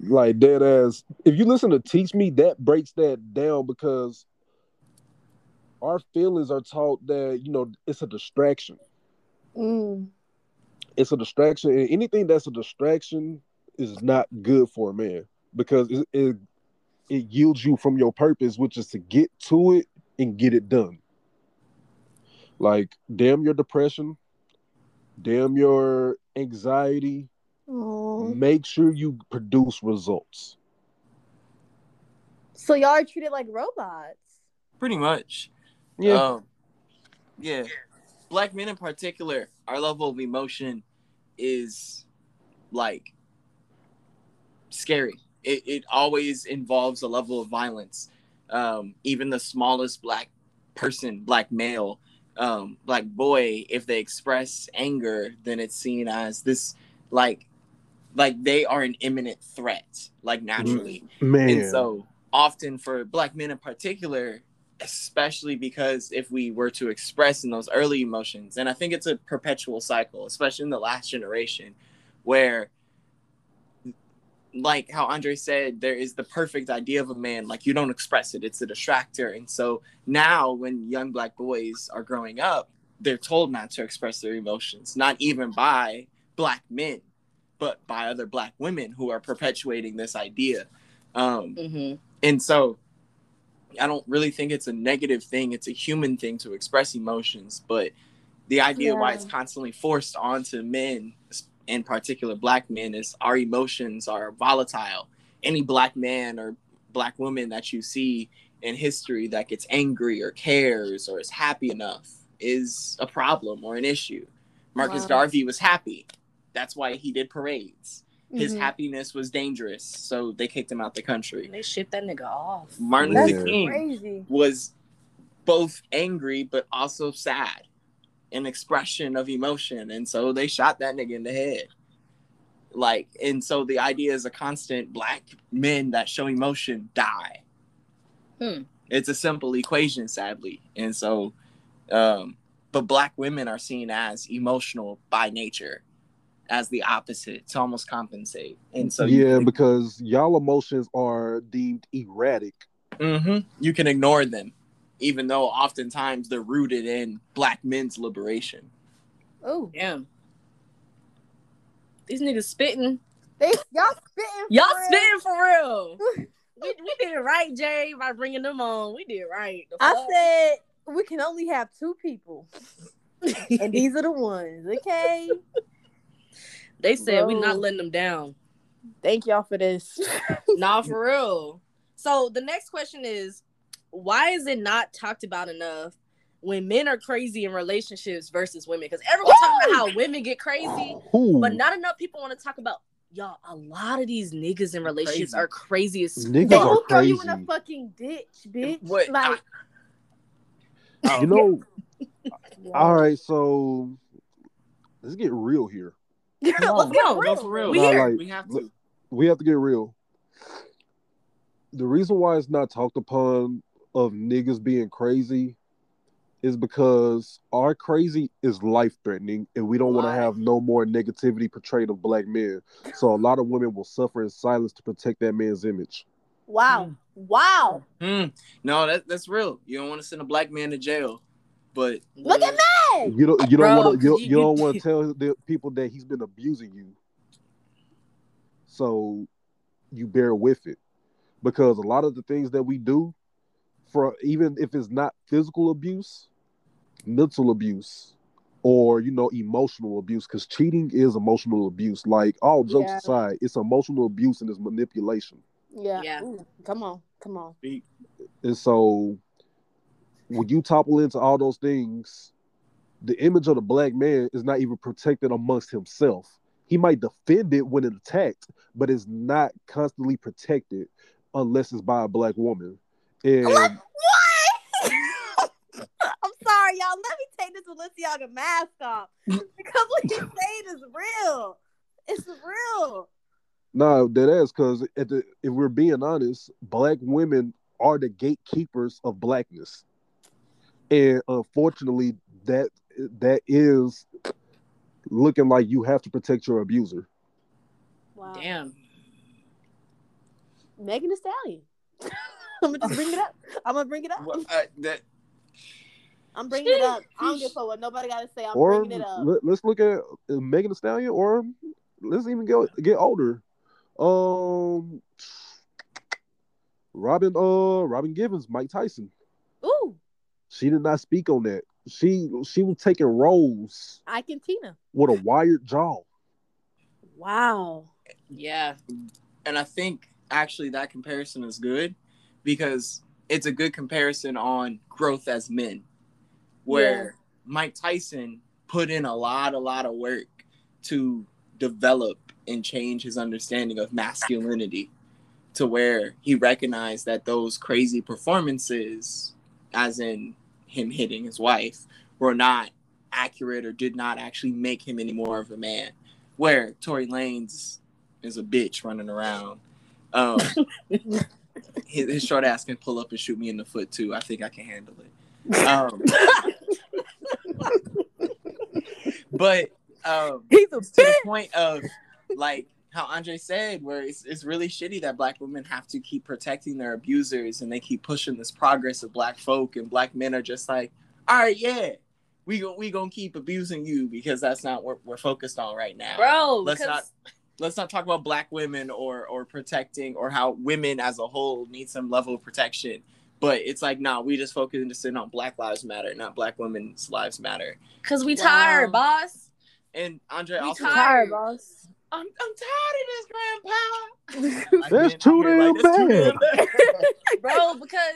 like dead ass. If you listen to Teach Me, that breaks that down because our feelings are taught that you know it's a distraction. Mm. It's a distraction, and anything that's a distraction is not good for a man because it, it it yields you from your purpose, which is to get to it and get it done. Like, damn your depression, damn your anxiety. Aw. Make sure you produce results. so y'all are treated like robots pretty much. Yeah. Um, yeah. Black men in particular, our level of emotion is like scary. It, it always involves a level of violence. Um, even the smallest black person, black male, um, black boy, if they express anger, then it's seen as this like like they are an imminent threat, like naturally. Man. And so often for black men in particular, especially because if we were to express in those early emotions, and I think it's a perpetual cycle, especially in the last generation, where like how Andre said, there is the perfect idea of a man, like you don't express it, it's a distractor. And so now when young black boys are growing up, they're told not to express their emotions, not even by black men, but by other black women who are perpetuating this idea. Um, Mm-hmm. and so I don't really think it's a negative thing. It's a human thing to express emotions, but the idea why it's constantly forced onto men, in particular black men, is our emotions are volatile. Any black man or black woman that you see in history that gets angry or cares or is happy enough is a problem or an issue. Marcus Wow. Garvey was happy. That's why he did parades. His Mhm. happiness was dangerous, so they kicked him out the country. They shipped that nigga off. Martin Luther King Crazy. was both angry but also sad, an expression of emotion, and so they shot that nigga in the head. Like, and so the idea is a constant black men that show emotion die. Hmm. It's a simple equation, sadly, and so, um, but black women are seen as emotional by nature, as the opposite to almost compensate, and so yeah, can- because y'all emotions are deemed erratic. Mhm. You can ignore them, even though oftentimes they're rooted in black men's liberation. Oh, Damn. These niggas spitting. they y'all spitting. Y'all for real? spitting for real. [laughs] we, we did it right, Jay, by bringing them on. We did it right. The I fuck? said we can only have two people, and [laughs] these are the ones. Okay. they said we Bro. not letting them down. Thank y'all for this. nah, [laughs] for real. So the next question is, why is it not talked about enough when men are crazy in relationships versus women? Because everyone's talking about how women get crazy, Who? but not enough people want to talk about. Y'all, a lot of these niggas in relationships Crazy. are crazy as Niggas They are will throw you in a fucking ditch, bitch. What? Like, Oh, you know, [laughs] all right, so let's get real here. [laughs] let's No, get real. no, for real. We Nah, like, we have to. we have to get real. The reason why it's not talked upon of niggas being crazy is because our crazy is life threatening and we don't want to have no more negativity portrayed of black men. So a lot of women will suffer in silence to protect that man's image. Wow. Wow. Hmm. No, that, that's real. You don't want to send a black man to jail, but Look at me. You don't you don't want to you, 'cause you you- don't [laughs] want to tell the people that he's been abusing you. So you bear with it because a lot of the things that we do for even if it's not physical abuse, mental abuse or you know emotional abuse because cheating is emotional abuse like all jokes Yeah. aside it's emotional abuse and it's manipulation Yeah. Yeah. Ooh, come on. Come on. and so when you topple into all those things the image of the black man is not even protected amongst himself he might defend it when it's attacked but it's not constantly protected unless it's by a black woman and What? [laughs] I'm sorry, y'all. Let me take this Balenciaga mask off because what you [laughs] saying is real. It's real. No, that is because if we're being honest, black women are the gatekeepers of blackness, and unfortunately, that that is looking like you have to protect your abuser. Wow. Damn. Megan Thee Stallion. [laughs] I'm gonna just bring it up. [laughs] I'm gonna bring it up. Well, uh, that I'm bringing it up. I don't give a fuck what nobody got to say. I'm or bringing it up. let, us look at uh, Megan Thee Stallion, or let's even go get older. Um, Robin, uh, Robin Givens, Mike Tyson. Ooh, She did not speak on that. She she was taking roles I can Tina. with a wired jaw. Wow. Yeah. and I think actually that comparison is good because it's a good comparison on growth as men, where Mike Tyson put in a lot, a lot of work to develop and change his understanding of masculinity to where he recognized that those crazy performances, as in him hitting his wife, were not accurate or did not actually make him any more of a man. Where Tory Lanez is a bitch running around. Um, [laughs] his, his short ass can pull up and shoot me in the foot too. I think I can handle it. Um, [laughs] but um, He's a to the point of like how Andre said, where it's, it's really shitty that black women have to keep protecting their abusers and they keep pushing this progress of black folk and black men are just like, all right, yeah, we go, we gonna keep abusing you because that's not what we're focused on right now. bro. let's not let's not talk about black women or or protecting or how women as a whole need some level of protection. But it's like, nah, we just focus focusing on Black Lives Matter, not Black women's lives matter. Cause we Wow. tired, boss. And Andre We also, tired. tired, boss. I'm, I'm tired of this, Grandpa. That's Again, too I'm damn "That's too bad." bro because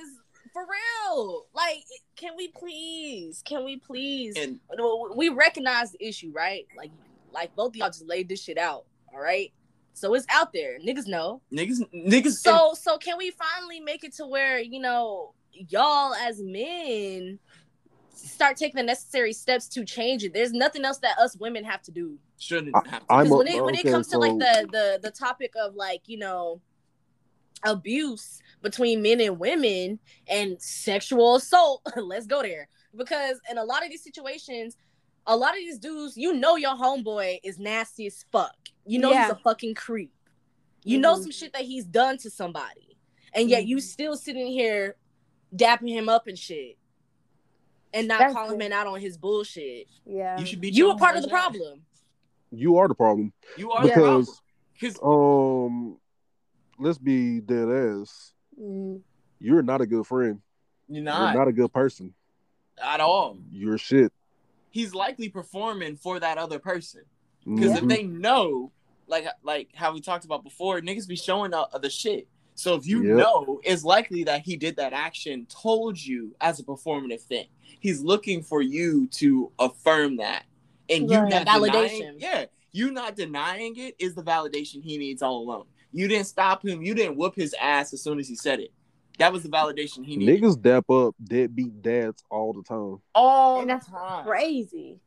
for real like can we please can we please and we recognize the issue right like like both of y'all just laid this shit out all right? So it's out there. Niggas know. Niggas, niggas. so so can we finally make it to where you know y'all as men start taking the necessary steps to change it? There's nothing else that us women have to do. shouldn't have to. Because when it when it okay, comes to like the the the topic of like you know abuse between men and women and sexual assault [laughs] let's go there. Because in a lot of these situations a lot of these dudes you know your homeboy is nasty as fuck you know he's a fucking creep you know Mhm. some shit that he's done to somebody and yet you Mhm. still sitting here dapping him up and shit and not That's calling it. him out on his bullshit Yeah. you should be. you a part of the problem You are the problem You are the problem. because Because um, let's be dead ass. Mm. You're not a good friend. you're not. You're not, not a good person. at all. You're shit. He's likely performing for that other person. Because Mhm. if they know, like like how we talked about before, niggas be showing the, the shit. So if you Yep. know, it's likely that he did that action, told you as a performative thing. He's looking for you to affirm that, and you Right. not Validation. denying. Yeah, you not denying it is the validation he needs all alone. You didn't stop him. You didn't whoop his ass as soon as he said it. That was the validation he needed Niggas dap up deadbeat dads all the time. all And the that's time. crazy.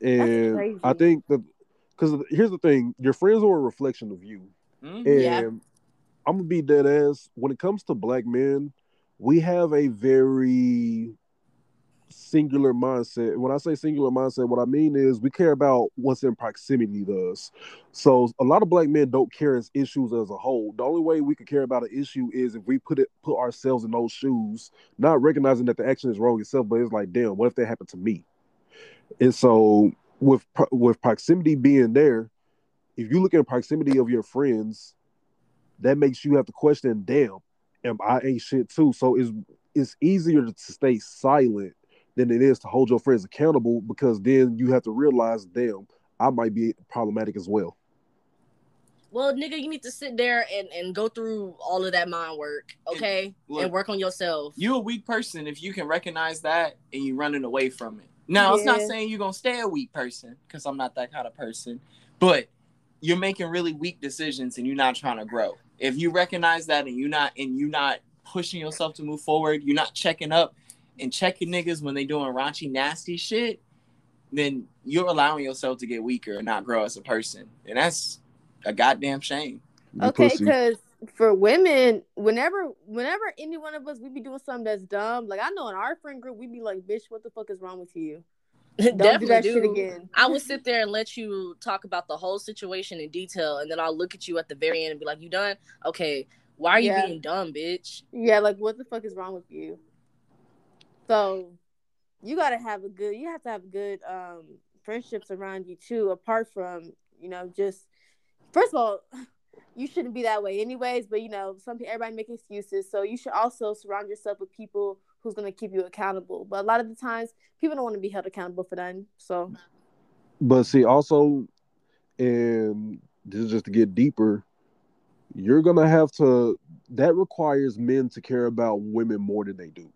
And crazy. I think that because here's the thing, your friends are a reflection of you. Mhm. And Yeah. I'm gonna be dead ass. When it comes to black men, we have a very singular mindset. When I say singular mindset, what I mean is we care about what's in proximity to us. So a lot of black men don't care as issues as a whole. The only way we could care about an issue is if we put it put ourselves in those shoes, not recognizing that the action is wrong itself, but it's like, damn, what if that happened to me? And so with with proximity being there, if you look at proximity of your friends, that makes you have to question, damn, am I ain't shit too? So it's it's easier to stay silent than it is to hold your friends accountable because then you have to realize, damn, I might be problematic as well. Well, nigga, you need to sit there and, and go through all of that mind work, okay? look, and work on yourself. You a weak person if you can recognize that and you running away from it. Now, it's not saying you're gonna stay a weak person because I'm not that kind of person, but you're making really weak decisions and you're not trying to grow. If you recognize that and you're not and you're not pushing yourself to move forward, you're not checking up and checking niggas when they doing raunchy, nasty shit, then you're allowing yourself to get weaker and not grow as a person, and that's a goddamn shame. You Okay, because for women, whenever whenever any one of us we be doing something that's dumb, like I know in our friend group we be like, "Bitch, what the fuck is wrong with you? [laughs] Don't do Definitely that do. shit again." I would sit there and let you talk about the whole situation in detail, and then I'll look at you at the very end and be like, "You done? Okay. Why are you Yeah. being dumb, bitch?" Yeah, like what the fuck is wrong with you? So you gotta have a good you have to have good um friendships around you too, apart from, you know, just first of all, you shouldn't be that way anyways, but you know, some people everybody make excuses. So you should also surround yourself with people who's gonna keep you accountable. But a lot of the times people don't want to be held accountable for nothing. So But see, also, and this is just to get deeper, you're gonna have to. That requires men to care about women more than they do.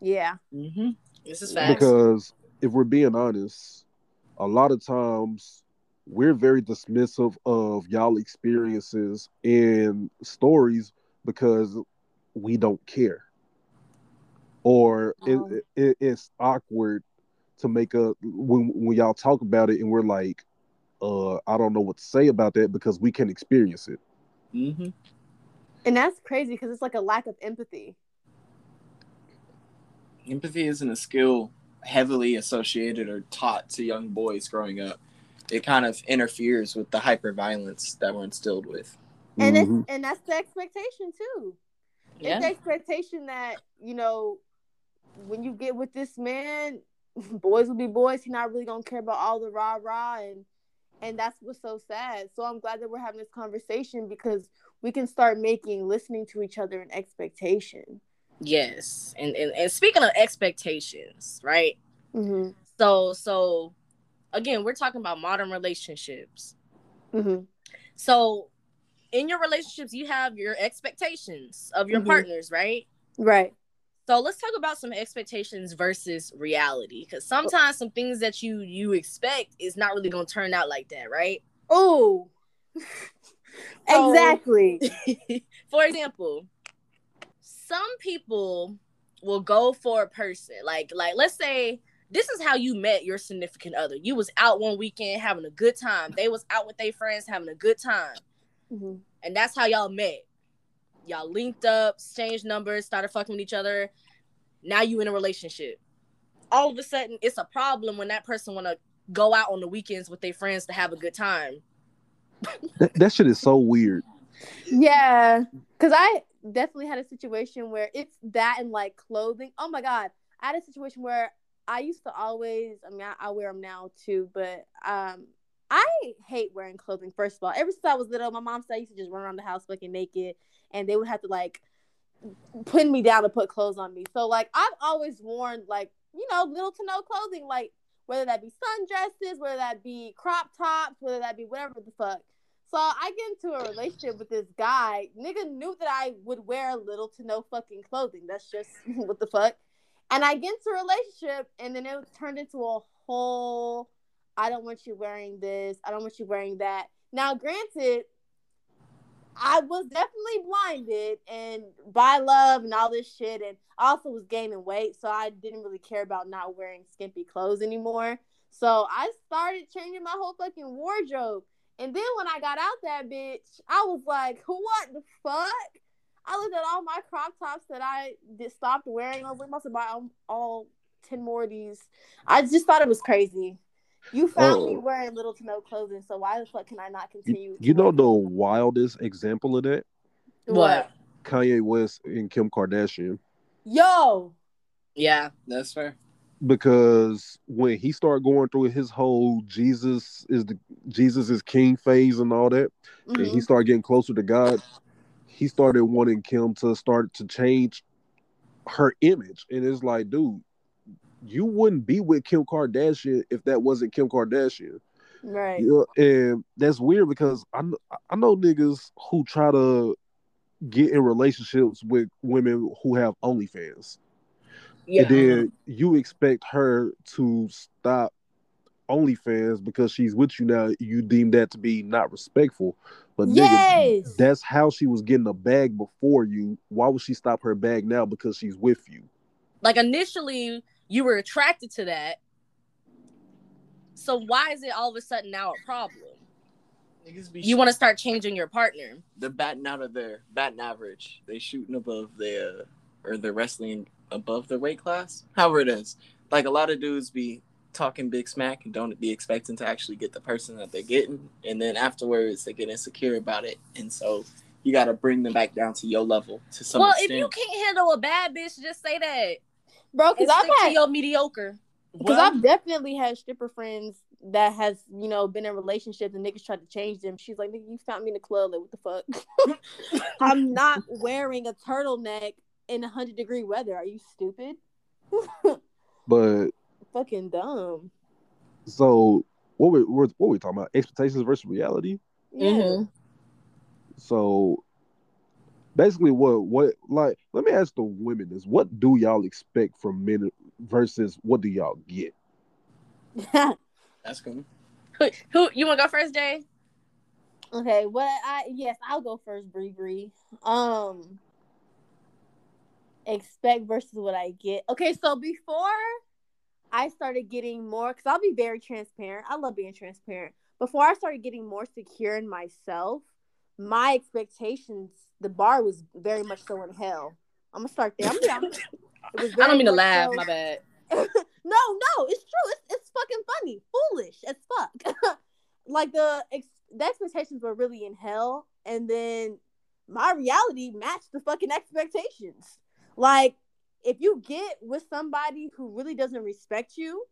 Yeah. Mm-hmm. This is facts. Because if we're being honest, a lot of times we're very dismissive of y'all experiences and stories because we don't care, or Oh. it, it, it's awkward to make a when when y'all talk about it and we're like, uh, I don't know what to say about that because we can experience it. Mm-hmm. And that's crazy because it's like a lack of empathy. Empathy isn't a skill heavily associated or taught to young boys growing up. It kind of interferes with the hyper violence that we're instilled with. And Mhm. it's and that's the expectation too. It's the Yeah. expectation that, you know, when you get with this man, [laughs] boys will be boys. He's not really gonna care about all the rah rah and and that's what's so sad. So I'm glad that we're having this conversation because we can start making listening to each other an expectation. Yes. And, and and speaking of expectations, right? Mm-hmm. So so again, we're talking about modern relationships. Mm-hmm. So in your relationships, you have your expectations of your Mhm. partners, right? Right. So let's talk about some expectations versus reality, because sometimes some things that you you expect is not really gonna turn out like that, right? Oh. [laughs] So- exactly. [laughs] For example, some people will go for a person like like let's say this is how you met your significant other. You was out one weekend having a good time. They was out with their friends having a good time. hmm and that's how y'all met. Y'all linked up, exchanged numbers, started fucking with each other. Now you in a relationship. All of a sudden, it's a problem when that person want to go out on the weekends with their friends to have a good time. That, that shit is so weird. Yeah, because I definitely had a situation where it's that and like clothing. Oh my god, I had a situation where I used to always. I mean, I, I wear them now too, but um, I hate wearing clothing. First of all, ever since I was little, my mom said I used to just run around the house fucking naked, and they would have to like pin me down to put clothes on me. So like, I've always worn like you know little to no clothing, like whether that be sundresses, whether that be crop tops, whether that be whatever the fuck. So I get into a relationship with this guy. Nigga knew that I would wear little to no fucking clothing. That's just [laughs] what the fuck. And I get into a relationship, and then it turned into a whole. I don't want you wearing this. I don't want you wearing that. Now, granted, I was definitely blinded and by love and all this shit, and I also was gaining weight, so I didn't really care about not wearing skimpy clothes anymore. So I started changing my whole fucking wardrobe. And then when I got out that bitch, I was like, what the fuck? I looked at all my crop tops that I did stopped wearing. I was like, must have bought all, all 10 more of these. I just thought it was crazy. You found me Oh. wearing little to no clothing, so why the fuck can I not continue? to You know the wildest example of that? What? Kanye West and Kim Kardashian. Yo, Yeah. That's fair. Because when he started going through his whole Jesus is the Jesus is King phase and all that, and Mhm. he started getting closer to God, he started wanting Kim to start to change her image. And it's like, dude, you wouldn't be with Kim Kardashian if that wasn't Kim Kardashian. right. You know, and that's weird because I I know niggas who try to get in relationships with women who have OnlyFans, Yeah. and then you expect her to stop OnlyFans because she's with you now. You deem that to be not respectful, but nigga, that's how she was getting a bag before you. Why would she stop her bag now because she's with you? like initially, you were attracted to that. So why is it all of a sudden now a problem? Be You want to start changing your partner. they're batting out of their batting average. They shooting above their or they're wrestling above their weight class. However it is. Like a lot of dudes be talking big smack and don't be expecting to actually get the person that they're getting. And then afterwards they get insecure about it. And so you gotta bring them back down to your level to some well, extent. if you can't handle a bad bitch, just say that. Bro, because I've stick had your mediocre. Because Well, I've definitely had stripper friends that has, you know, been in relationships and niggas tried to change them. She's like, nigga, you found me in the club. Like, what the fuck? [laughs] I'm not wearing a turtleneck in 100 degree weather. Are you stupid? [laughs] But Fucking dumb. so what we what, what we talking about? Expectations versus reality. Yeah. Mhm. So basically what what like let me ask the women is what do y'all expect from men versus what do y'all get? [laughs] That's cool. Who, who you want to go first, Jay? Okay, what I yes, I'll go first, Bree Bree. Um expect versus what I get. Okay, so before I started getting more because I'll be very transparent. I love being transparent. Before I started getting more secure in myself, my expectations, the bar was very much so in hell. I'm gonna start there. I'm gonna. [laughs] It was I don't mean to laugh. so- My bad. [laughs] no, no, it's true. It's, it's fucking funny, foolish as fuck. [laughs] like the ex- the expectations were really in hell, and then my reality matched the fucking expectations. Like if you get with somebody who really doesn't respect you,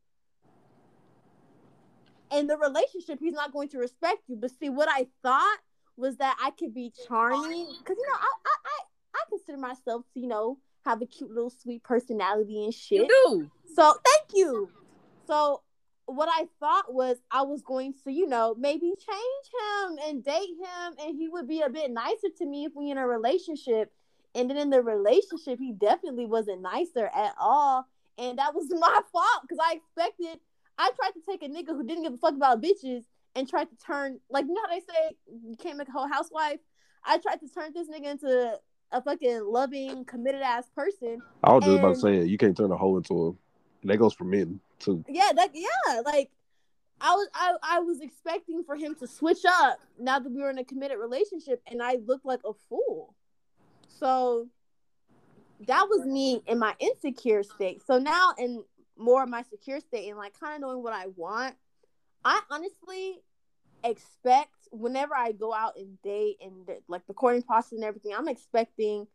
in the relationship, he's not going to respect you. But see, what I thought was that I could be charming because you know I, I I I consider myself to you know have a cute little sweet personality and shit. You do. So thank you. So what I thought was I was going to, you know, maybe change him and date him and he would be a bit nicer to me if we in a relationship. And then in the relationship, he definitely wasn't nicer at all. And that was [laughs] my fault because I expected I tried to take a nigga who didn't give a fuck about bitches and tried to turn like you know how they say you can't make a whole housewife. I tried to turn this nigga into a fucking loving, committed ass person. I was just about to say. You can't turn a hoe into a and that goes for men too. yeah that yeah like i was I, I was expecting for him to switch up now that we were in a committed relationship and i looked like a fool so that was me in my insecure state. So now in more of my secure state and like kind of knowing what i want i honestly expect whenever i go out and date and the, like the courting process and everything i'm expecting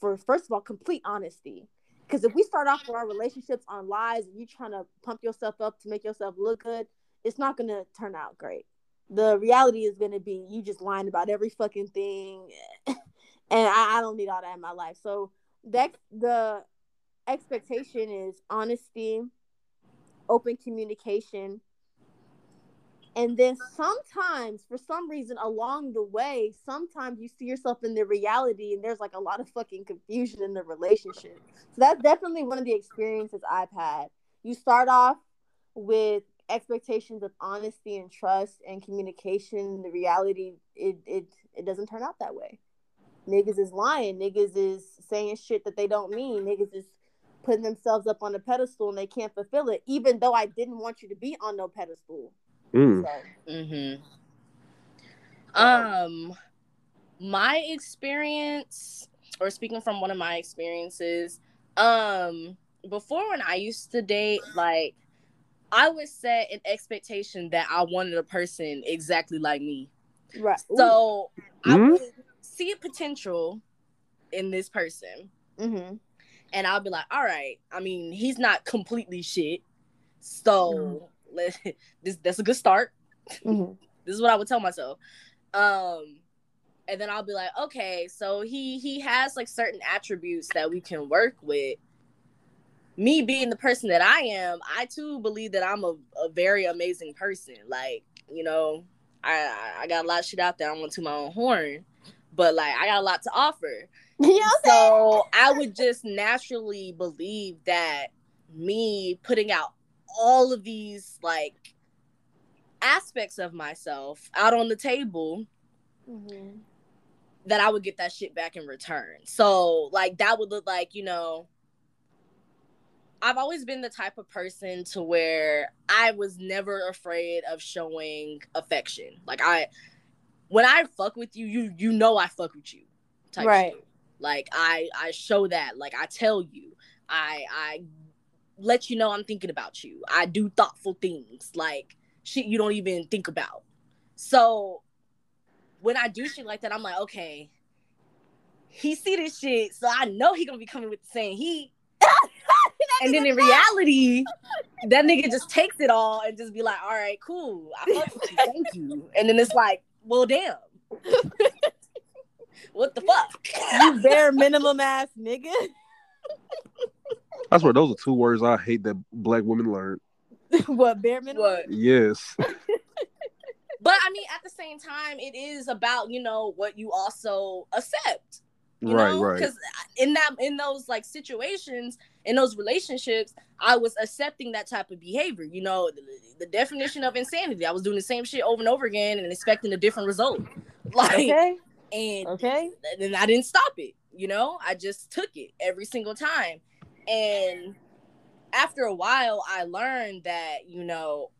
for first of all complete honesty. Because if we start off with our relationships on lies and you trying to pump yourself up to make yourself look good, it's not gonna turn out great. The reality is gonna be you just lying about every fucking thing, [laughs] and I, I don't need all that in my life. So that the expectation is honesty, open communication, and then sometimes, for some reason, along the way, sometimes you see yourself in the reality, and there's like a lot of fucking confusion in the relationship. So that's definitely one of the experiences I've had. You start off with expectations of honesty and trust and communication. The reality, it it it doesn't turn out that way. Niggas is lying. Niggas is saying shit that they don't mean. Niggas is putting themselves up on a pedestal and they can't fulfill it, even though I didn't want you to be on no pedestal. Mm. So. Mm-hmm. Um, my experience, or speaking from one of my experiences, um, before when I used to date, like I would set an expectation that I wanted a person exactly like me. Right. So I Mhm. would see a potential in this person, Mm-hmm. and I'll be like, all right. I mean, he's not completely shit, so let [laughs] this that's a good start. Mm-hmm. [laughs] This is what I would tell myself. Um, and then I'll be like, okay, so he he has like certain attributes that we can work with. Me being the person that I am, I too believe that I'm a, a very amazing person. Like, you know, I I- I got a lot of shit out there. I want to my own horn, but like I got a lot to offer. [laughs] Yeah. So I would just naturally believe that me putting out all of these like aspects of myself out on the table Mm-hmm. that I would get that shit back in return. So like that would look like, you know, I've always been the type of person to where I was never afraid of showing affection. Like I when I fuck with you, you you know I fuck with you. Type Right. shit. Like I I show that. Like I tell you. I I let you know I'm thinking about you. I do thoughtful things like shit you don't even think about. So when I do shit like that, I'm like, okay, he see this shit, so I know he gonna be coming with the same heat. [laughs] and then in reality, that nigga just takes it all and just be like, all right, cool, I fuck with you, thank you. And then it's like, well, damn, [laughs] what the fuck? You bare minimum ass nigga. I swear those are two words I hate that black women learn. [laughs] what bare minimum? What? Yes. [laughs] But I mean, at the same time, it is about you know what you also accept. You Right, know, right. because in that in those like situations in those relationships, I was accepting that type of behavior. You know, the, the definition of insanity. I was doing the same shit over and over again and expecting a different result. [laughs] Like, Okay. and Okay. and I didn't stop it. You know, I just took it every single time. And after a while, I learned that you know,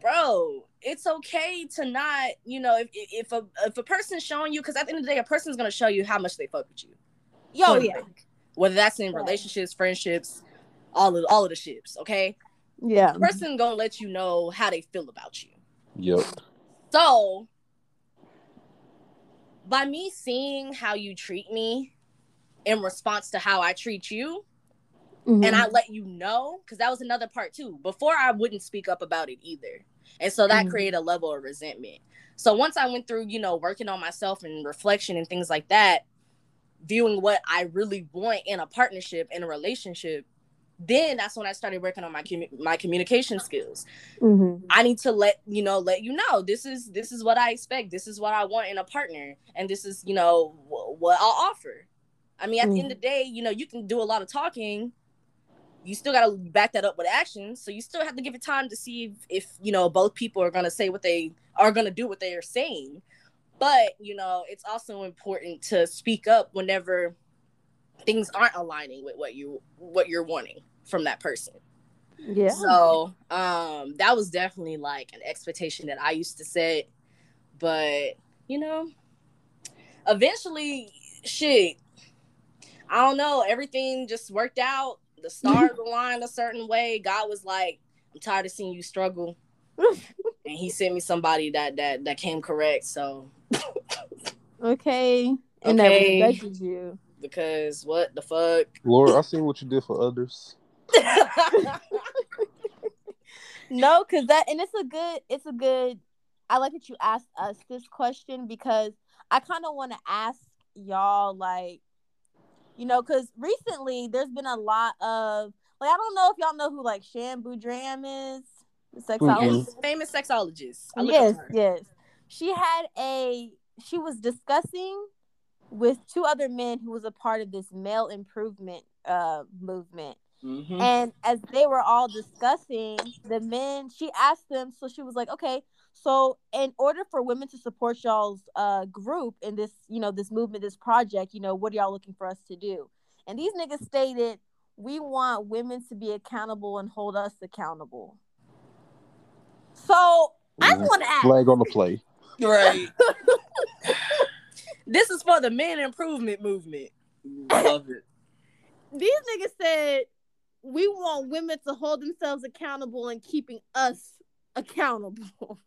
bro, it's okay to not, you know, if if a if a person's showing you, because at the end of the day, a person's gonna show you how much they fuck with you. Oh, Yo, yeah. Whether that's in relationships, friendships, all of all of the ships. Okay, Yeah. the person gonna let you know how they feel about you. Yep. So, by me seeing how you treat me in response to how I treat you, Mhm. and I let you know, because that was another part too. Before I wouldn't speak up about it either. And so that Mhm. created a level of resentment. So once I went through, you know, working on myself and reflection and things like that, viewing what I really want in a partnership, in a relationship, then that's when I started working on my commu- my communication skills. Mhm. I need to let you know, let you know this is this is what I expect. This is what I want in a partner, and this is you know wh- what I'll offer. I mean, at the end of the day, you know, you can do a lot of talking. You still got to back that up with action. So you still have to give it time to see if, if you know both people are gonna say what they are gonna do what they are saying. But you know, it's also important to speak up whenever things aren't aligning with what you what you're wanting from that person. Yeah. So um that was definitely like an expectation that I used to set. But you know, eventually shit. I don't know, everything just worked out. The stars [laughs] aligned a certain way. God was like, I'm tired of seeing you struggle. [laughs] and he sent me somebody that that that came correct. So Okay. And Okay. that respected you. Because what the fuck? Lord, I seen what you did for others. [laughs] No, because that and it's a good, it's a good. I like that you asked us this question because I kind of want to ask y'all, like, you know, because recently there's been a lot of like I don't know if y'all know who like Shan Boodram is, the sexologist. Yes, famous sexologist. Yes, up to her. yes. She had a she was discussing with two other men who was a part of this male improvement uh movement. Mhm. And as they were all discussing, the men she asked them, so she was like, Okay, so in order for women to support y'all's uh group in this, you know, this movement, this project, you know, what are y'all looking for us to do? And these niggas stated, We want women to be accountable and hold us accountable. So I just want to ask Flag on the play. Right. [laughs] [laughs] this is for the men improvement movement. Love it. [laughs] these niggas said we want women to hold themselves accountable and keeping us accountable. [laughs]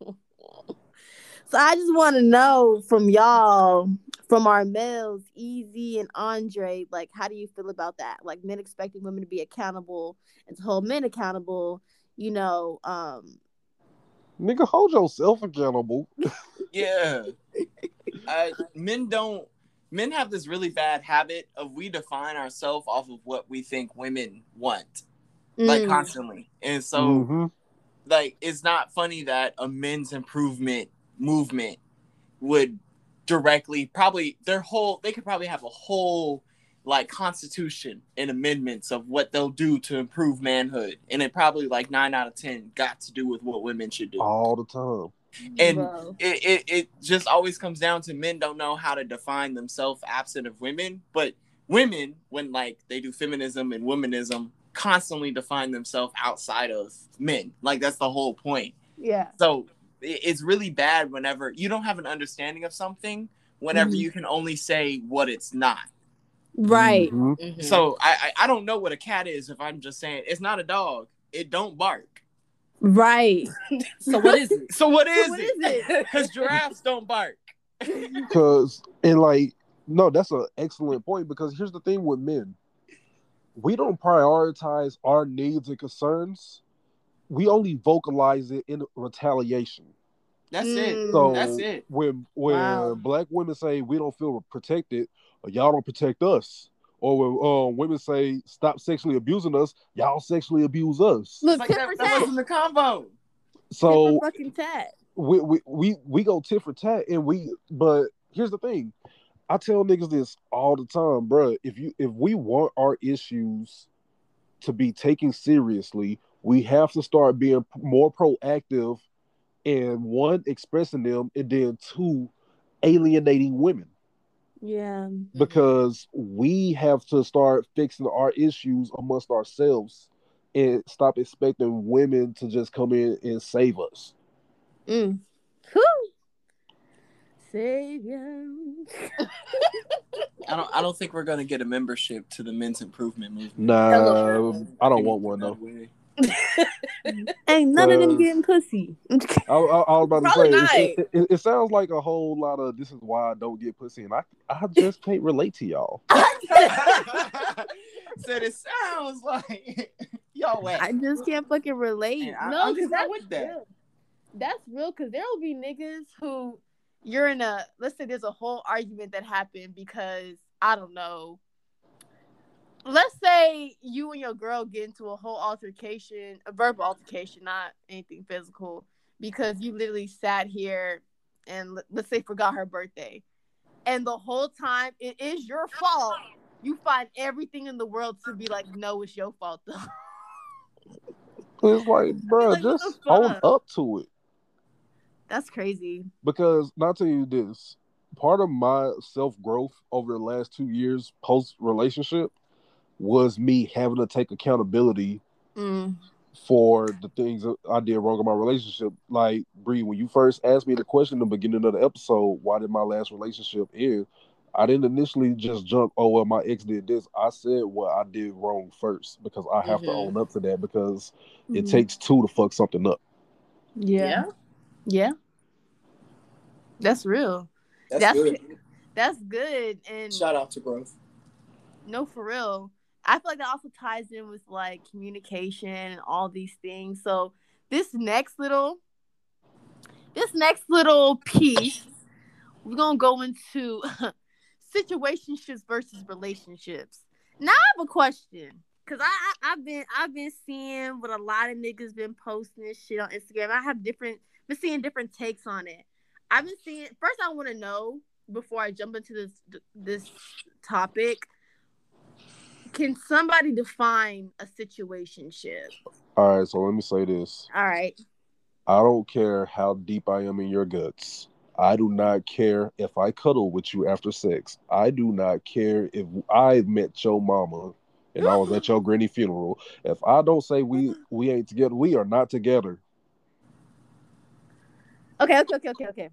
so I just want to know from y'all, from our males, EZ and Andre, like how do you feel about that? Like men expecting women to be accountable and to hold men accountable, you know, um Nigga, hold yourself accountable. [laughs] Yeah. I, men don't. Men have this really bad habit of we define ourselves off of what we think women want, like mm, constantly. And so, Mhm. like, it's not funny that a men's improvement movement would directly probably their whole they could probably have a whole like constitution and amendments of what they'll do to improve manhood and it probably like nine out of ten got to do with what women should do all the time. and bro. it, it, it just always comes down to men don't know how to define themselves absent of women but women when like they do feminism and womanism constantly define themselves outside of men like that's the whole point yeah. so it- it's really bad whenever you don't have an understanding of something whenever Mhm. you can only say what it's not Right. Mhm. Mhm. so I, I i don't know what a cat is if i'm just saying it's not a dog it don't bark Right. [laughs] so what is it? so what is what it? because [laughs] giraffes don't bark [laughs] Cause and like no, that's an excellent point because here's the thing with men. We don't prioritize our needs and concerns. We only vocalize it in retaliation. that's it Mm. So That's it. when when Wow. black women say we don't feel protected, or y'all don't protect us, or when um, women say stop sexually abusing us, y'all sexually abuse us. Look, It's like tit that, for that wasn't the combo So fucking tat. we, we we we go tit for tat, and we. But here's the thing: I tell niggas this all the time, bruh. If you if we want our issues to be taken seriously, we have to start being more proactive and one expressing them and then two alienating women Yeah. because we have to start fixing our issues amongst ourselves and stop expecting women to just come in and save us. Mm. Whew. Savior. [laughs] I don't. I don't think we're gonna get a membership to the men's improvement movement. Nah, I don't want one though. Ain't none of them getting pussy. I, I, I was about to Probably say it, it, it sounds like a whole lot of this is why I don't get pussy, and I I just can't relate to y'all. [laughs] Said it [laughs] sounds like [laughs] y'all wet. I just can't fucking relate. And I- no, I'm just 'cause not that's with that. real. That's real because there will be niggas who you're in a let's say there's a whole argument that happened because I don't know. Let's say you and your girl get into a whole altercation, a verbal altercation, not anything physical, because you literally sat here and let- let's say forgot her birthday. And the whole time it is your fault. You find everything in the world to be like, no, it's your fault though. [laughs] It's like, [laughs] bro, Like, just own up to it. That's crazy. Because not tell you this, part of my self growth over the last two years post relationship was me having to take accountability Mm. for the things that I did wrong in my relationship. Like Bree, when you first asked me the question in the beginning of the episode, why did my last relationship end? I didn't initially just jump, oh well, my ex did this. I said what I did wrong first because I have to Mhm. own up to that because it Mhm. takes two to fuck something up. Yeah. Yeah. That's real. That's, That's good. That's good. And Shout out to growth. no, for real. I feel like that also ties in with like communication and all these things. So this next little, this next little piece, we're gonna go into [laughs] situationships versus relationships. Now I have a question. Cause I, I I've been I've been seeing what a lot of niggas been posting this shit on Instagram. I have different been seeing different takes on it. I've been seeing first I want to know before I jump into this this topic. Can somebody define a situationship? All right, so let me say this. All right. I don't care how deep I am in your guts. I do not care if I cuddle with you after sex. I do not care if I met your mama and I was at your granny funeral. If I don't say we we ain't together, we are not together. Okay, okay, okay, okay, okay.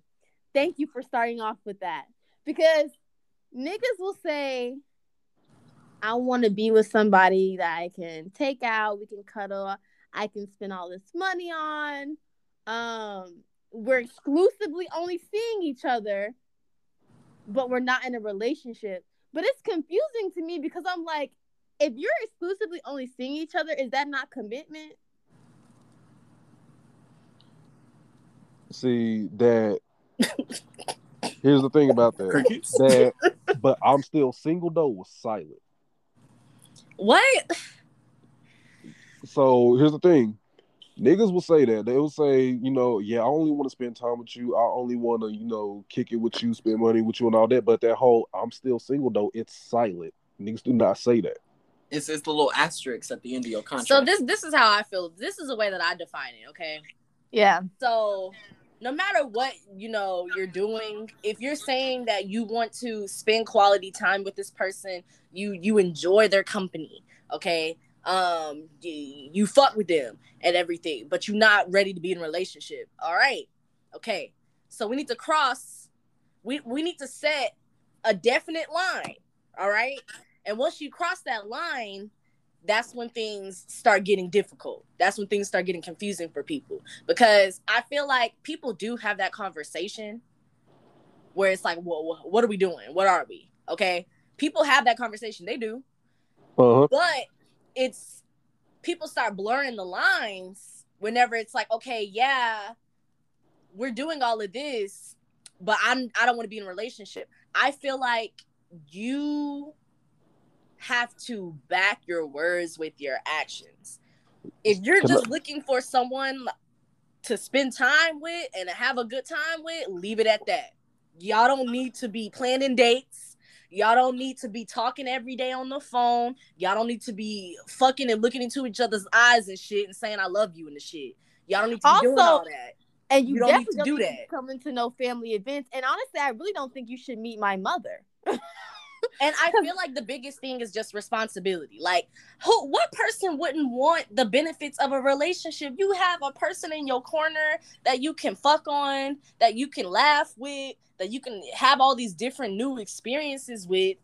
Thank you for starting off with that. Because niggas will say, I want to be with somebody that I can take out, we can cuddle, I can spend all this money on. Um, we're exclusively only seeing each other, but we're not in a relationship. But it's confusing to me because I'm like, if you're exclusively only seeing each other, is that not commitment? See that [laughs] here's the thing about that. That but I'm still single though was silent. What? So here's the thing. Niggas will say that. They will say, you know, yeah, I only want to spend time with you. I only want to, you know, kick it with you, spend money with you and all that. But that whole I'm still single though, it's silent. Niggas do not say that. It's it's the little asterisk at the end of your contract. So this this is how I feel. This is the way that I define it. Okay. Yeah. So no matter what you know you're doing, if you're saying that you want to spend quality time with this person, you you enjoy their company. Okay. Um, you, you fuck with them and everything, but you're not ready to be in a relationship. All right. Okay. So we need to cross. We we need to set a definite line. All right. And once you cross that line, that's when things start getting difficult. That's when things start getting confusing for people because I feel like people do have that conversation where it's like, well, what are we doing? What are we? Okay. People have that conversation. They do. Uh-huh. But it's people start blurring the lines whenever it's like, okay, yeah, we're doing all of this, but I'm I don't want to be in a relationship. I feel like you have to back your words with your actions. If you're Can just looking for someone to spend time with and have a good time with, leave it at that. Y'all don't need to be planning dates. Y'all don't need to be talking every day on the phone. Y'all don't need to be fucking and looking into each other's eyes and shit and saying I love you and the shit. Y'all don't need to be doing all that. And you, You don't need to do that. Coming to no family events, and honestly, I really don't think you should meet my mother. [laughs] And I [laughs] feel like the biggest thing is just responsibility. Like, who, what person wouldn't want the benefits of a relationship? You have a person in your corner that you can fuck on, that you can laugh with, that you can have all these different new experiences with.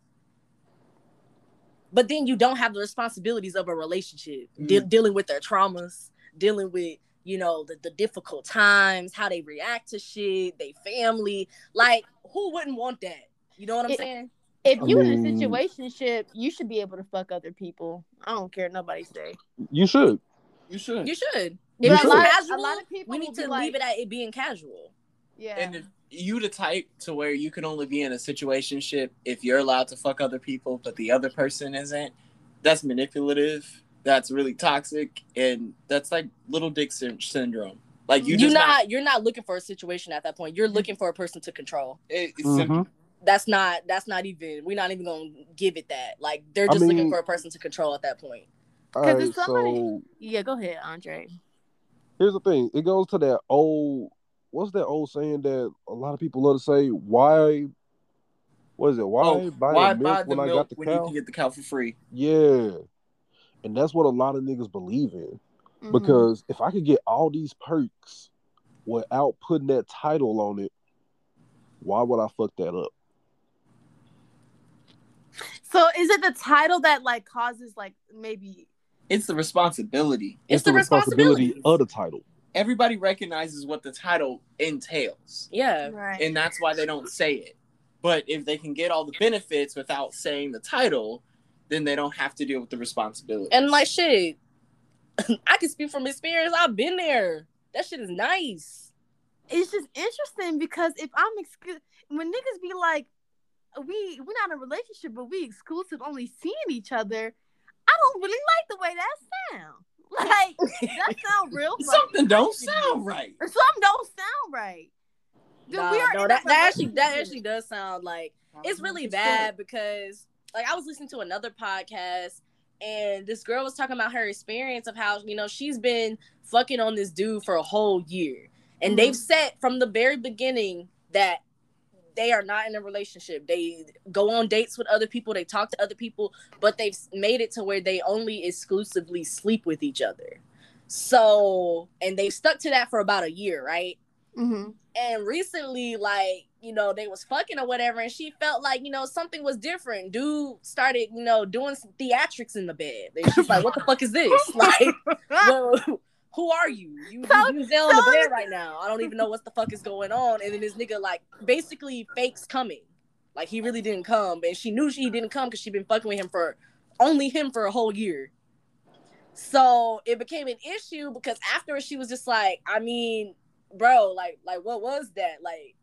But then you don't have the responsibilities of a relationship, mm. de- dealing with their traumas, dealing with you know the, the difficult times, how they react to shit, they family. Like, who wouldn't want that? You know what I'm It- saying? If I you in a mean- situationship, you should be able to fuck other people. I don't care what nobody say. You should. You should. You should. You If it's should. A lot, casual, a lot of people we need to like, leave it at it being casual. Yeah. And if you the type to where you can only be in a situationship if you're allowed to fuck other people, but the other person isn't, that's manipulative. That's really toxic, and that's like little dick syn- syndrome. Like you You are just not, you're not looking for a situation at that point. You're looking for a person to control. it- it's Mhm. simple. That's not that's not even we're not even gonna give it that. Like they're I just looking for a person to control at that point. All 'Cause right, somebody- so yeah, go ahead, Andre. here's the thing. It goes to that old what's that old saying that a lot of people love to say, why what is it? Why Oh, buy why the buy milk the when I got the when you cow? can get the cow for free? Yeah. And that's what a lot of niggas believe in. Mhm. Because if I could get all these perks without putting that title on it, why would I fuck that up? So is it the title that like causes like maybe It's the responsibility. It's, the, responsibility. of the title. Everybody recognizes what the title entails, Yeah. right? and that's why they don't say it. But if they can get all the benefits without saying the title, then they don't have to deal with the responsibility. And like shit, [clears throat] I can speak from experience. I've been there. That shit is nice. it's just interesting because if I'm exclu- when niggas be like, we we're not in a relationship, but we exclusive, only seeing each other. I don't really like the way that sounds. [laughs] Like that [laughs] sound real. fucking something don't nice to me. sound right. Or something don't sound right. Dude, Nah, we are no, that, that actually that actually does sound like it's uh-huh. really bad because like I was listening to another podcast and this girl was talking about her experience of how you know she's been fucking on this dude for a whole year and they've mm-hmm. said from the very beginning that they are not in a relationship. They go on dates with other people they talk to other people but they've made it to where they only exclusively sleep with each other. So and they've stuck to that for about a year right? Mhm. and recently like you know they was fucking or whatever and she felt like you know something was different. Dude started you know doing some theatrics in the bed. And she's like what the fuck is this? [laughs] Like [laughs] well, who are you? You, So- you so- the bed right now. I don't even know what the fuck is going on. And then this nigga like basically fakes coming. Like he really didn't come. And she knew she didn't come because she'd been fucking with him for only him for a whole year. So it became an issue because after she was just like, I mean, bro, like, like what was that? Like,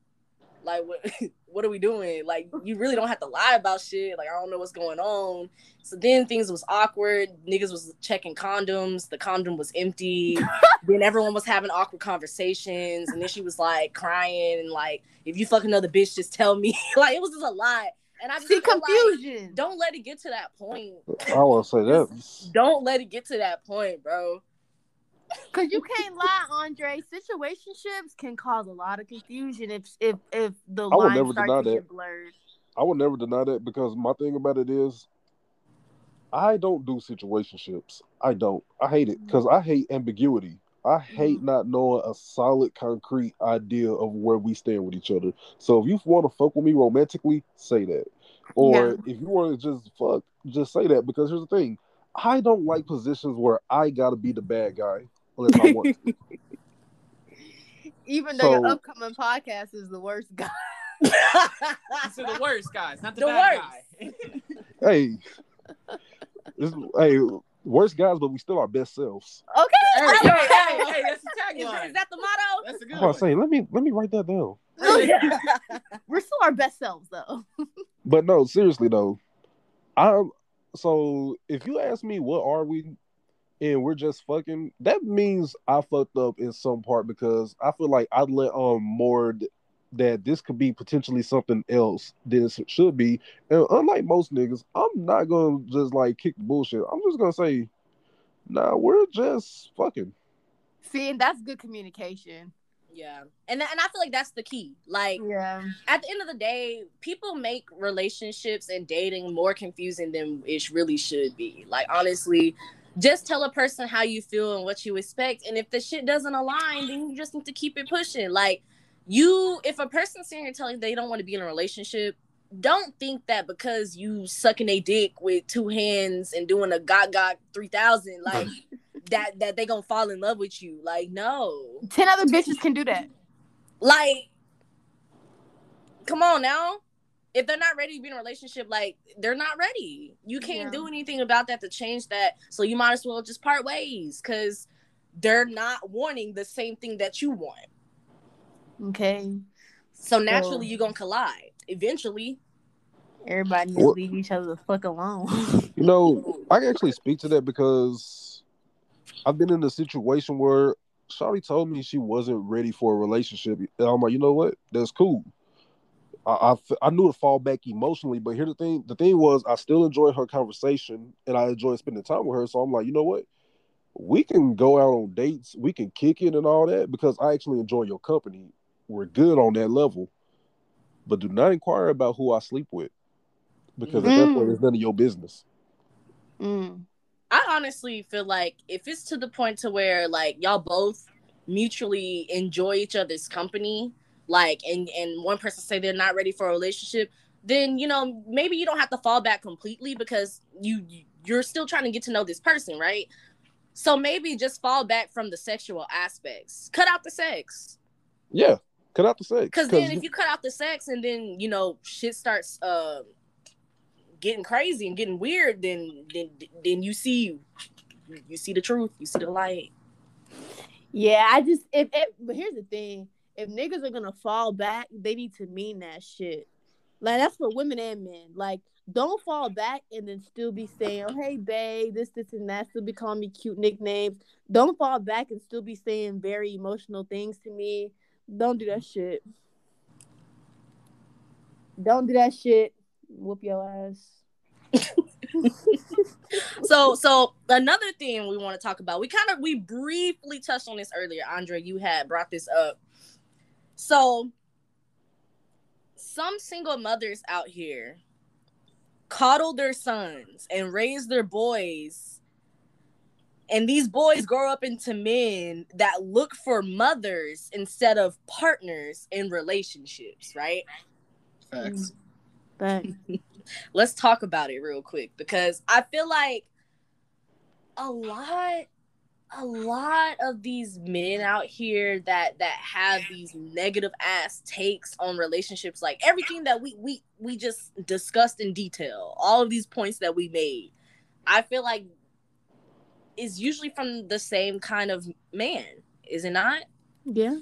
like what [laughs] what are we doing? Like, you really don't have to lie about shit. Like, I don't know what's going on. So then things was awkward. Niggas was checking condoms. The condom was empty. [laughs] then everyone was having awkward conversations. And then she was like crying and like, if you fuck another bitch, just tell me. [laughs] like it was just a lot. And I just See feel like, confusion. don't let it get to that point. I want to say that. Don't let it get to that point, bro. Cause you can't lie, Andre. Situationships can cause a lot of confusion if if if the I would never deny to that. get blurred. I would never deny that because my thing about it is, I don't do situationships. I don't. I hate it because mm-hmm. I hate ambiguity. I hate mm-hmm. not knowing a solid, concrete idea of where we stand with each other. So if you want to fuck with me romantically, say that. Or if you want to just fuck, just say that. Because here's the thing, I don't like positions where I gotta be the bad guy unless I want. [laughs] Even though your upcoming podcast is the worst guy. These are the worst guys, not the, The bad worst. guy. [laughs] [laughs] hey, this, hey, worst guys, but we still our best selves. Okay. hey, I hey, hey, that. hey, that's the Is, tagline. is that the motto? That's a good I'm one. about say, let me let me write that down. Oh, We're still our best selves though. But no, seriously though, I'm so if you ask me what are we and we're just fucking, that means I fucked up in some part because I feel like I let on more that this could be potentially something else than it should be. And unlike most niggas, I'm not gonna just like kick the bullshit. I'm just gonna say, nah, we're just fucking. See, and that's good communication. Yeah. And and I feel like that's the key. Like Yeah. at the end of the day, people make relationships and dating more confusing than it really should be. Like honestly, just tell a person how you feel and what you expect. And if the shit doesn't align, then you just need to keep it pushing. Like you, if a person's sitting here telling they don't want to be in a relationship, don't think that because you sucking a dick with two hands and doing a got got three thousand, like that that they gonna fall in love with you. Like no. Ten other bitches can do that. Like, come on now. If they're not ready to be in a relationship, like they're not ready. You can't Yeah. do anything about that to change that. So you might as well just part ways because they're not wanting the same thing that you want. Okay. So naturally, So- you're gonna collide eventually. Everybody just What- leave each other the fuck alone. [laughs] You know, I can actually speak to that because I've been in a situation where Shawty told me she wasn't ready for a relationship. And I'm like, you know what? That's cool. I, I, I knew to fall back emotionally, but here the thing the thing was I still enjoyed her conversation and I enjoyed spending time with her. So I'm like, you know what? We can go out on dates, we can kick it and all that because I actually enjoy your company. We're good on that level. But do not inquire about who I sleep with. Because at that point Mm. it's none of your business. Mm. I honestly feel like if it's to the point to where like y'all both mutually enjoy each other's company, like and and one person say they're not ready for a relationship, then you know maybe you don't have to fall back completely because you you're still trying to get to know this person, right? So maybe just fall back from the sexual aspects. Cut out the sex. Yeah, cut out the sex. Because then if you cut out the sex and then you know shit starts uh, getting crazy and getting weird, then then then you see you see the truth, you see the light. Yeah, I just if, if but here's the thing: if niggas are gonna fall back, they need to mean that shit. Like that's for women and men. Like, don't fall back and then still be saying, oh, "Hey, babe, this, this, and that." Still be calling me cute nicknames. Don't fall back and still be saying very emotional things to me. Don't do that shit. Don't do that shit. Whoop your ass. [laughs] So so another thing we want to talk about, we kind of we briefly touched on this earlier. Andre, you had brought this up. So some single mothers out here coddle their sons and raise their boys. And these boys grow up into men that look for mothers instead of partners in relationships, right? Facts. But let's talk about it real quick because I feel like a lot a lot of these men out here that that have these negative ass takes on relationships like everything that we we we just discussed in detail all of these points that we made I feel like is usually from the same kind of man is it not yeah,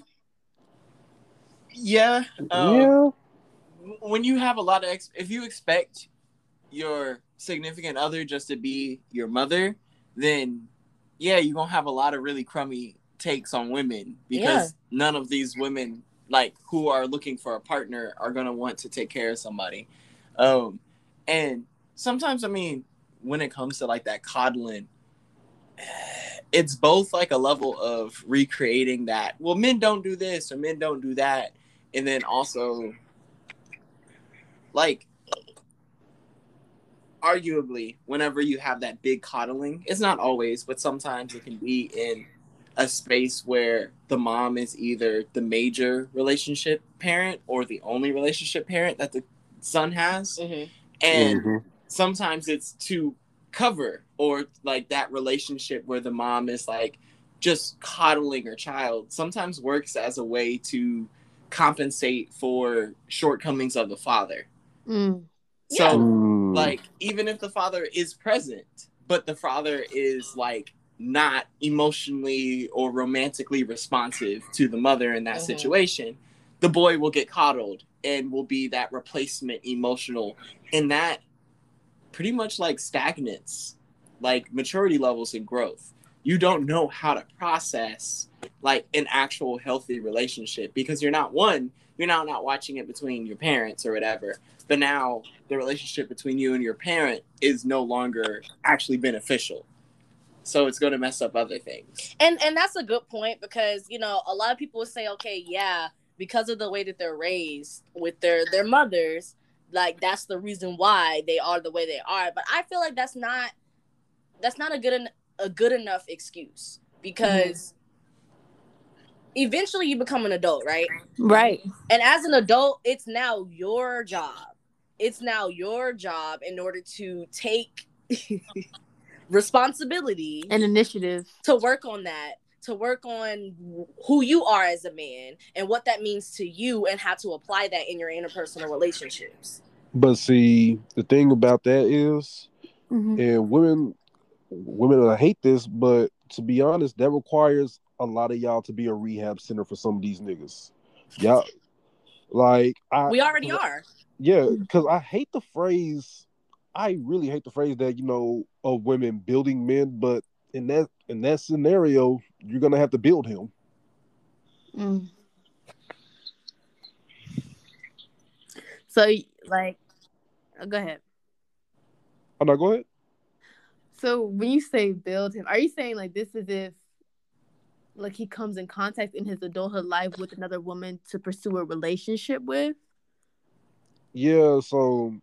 Yeah. Um, yeah. When you have a lot of, ex- if you expect your significant other just to be your mother, then yeah, you're gonna have a lot of really crummy takes on women because none of these women like who are looking for a partner are gonna want to take care of somebody. Um, and sometimes, I mean, when it comes to like that coddling, [sighs] it's both like a level of recreating that. Well, men don't do this or men don't do that, and then also like arguably whenever you have that big coddling it's not always but sometimes it can be in a space where the mom is either the major relationship parent or the only relationship parent that the son has mm-hmm. and Mhm. sometimes it's to cover or like that relationship where the mom is like just coddling her child sometimes works as a way to compensate for shortcomings of the father mm. So Yeah. Like even if the father is present but the father is like not emotionally or romantically responsive to the mother in that Mhm. situation the boy will get coddled and will be that replacement emotional and that pretty much like stagnates like maturity levels and growth you don't know how to process like an actual healthy relationship because you're not one, you're now not watching it between your parents or whatever. But now the relationship between you and your parent is no longer actually beneficial. So it's going to mess up other things. and and that's a good point because you know a lot of people say okay yeah because of the way that they're raised with their their mothers like that's the reason why they are the way they are but i feel like that's not that's not a good en- a good enough excuse because mm-hmm. Eventually you become an adult right Right. and as an adult it's now your job it's now your job in order to take [laughs] responsibility and initiative. to work on that to work on who you are as a man and what that means to you and how to apply that in your interpersonal relationships But see, the thing about that is, Mhm. and women, women, I hate this, but to be honest, that requires a lot of y'all to be a rehab center for some of these niggas. Y'all, like I, we already are yeah, because I hate the phrase. I really hate the phrase that you know of women building men, but in that in that scenario, you're gonna have to build him. Mm. So, like, oh, go ahead. Oh no, go ahead. So, when you say build him, are you saying like this is if, like, he comes in contact in his adulthood life with another woman to pursue a relationship with? Yeah, so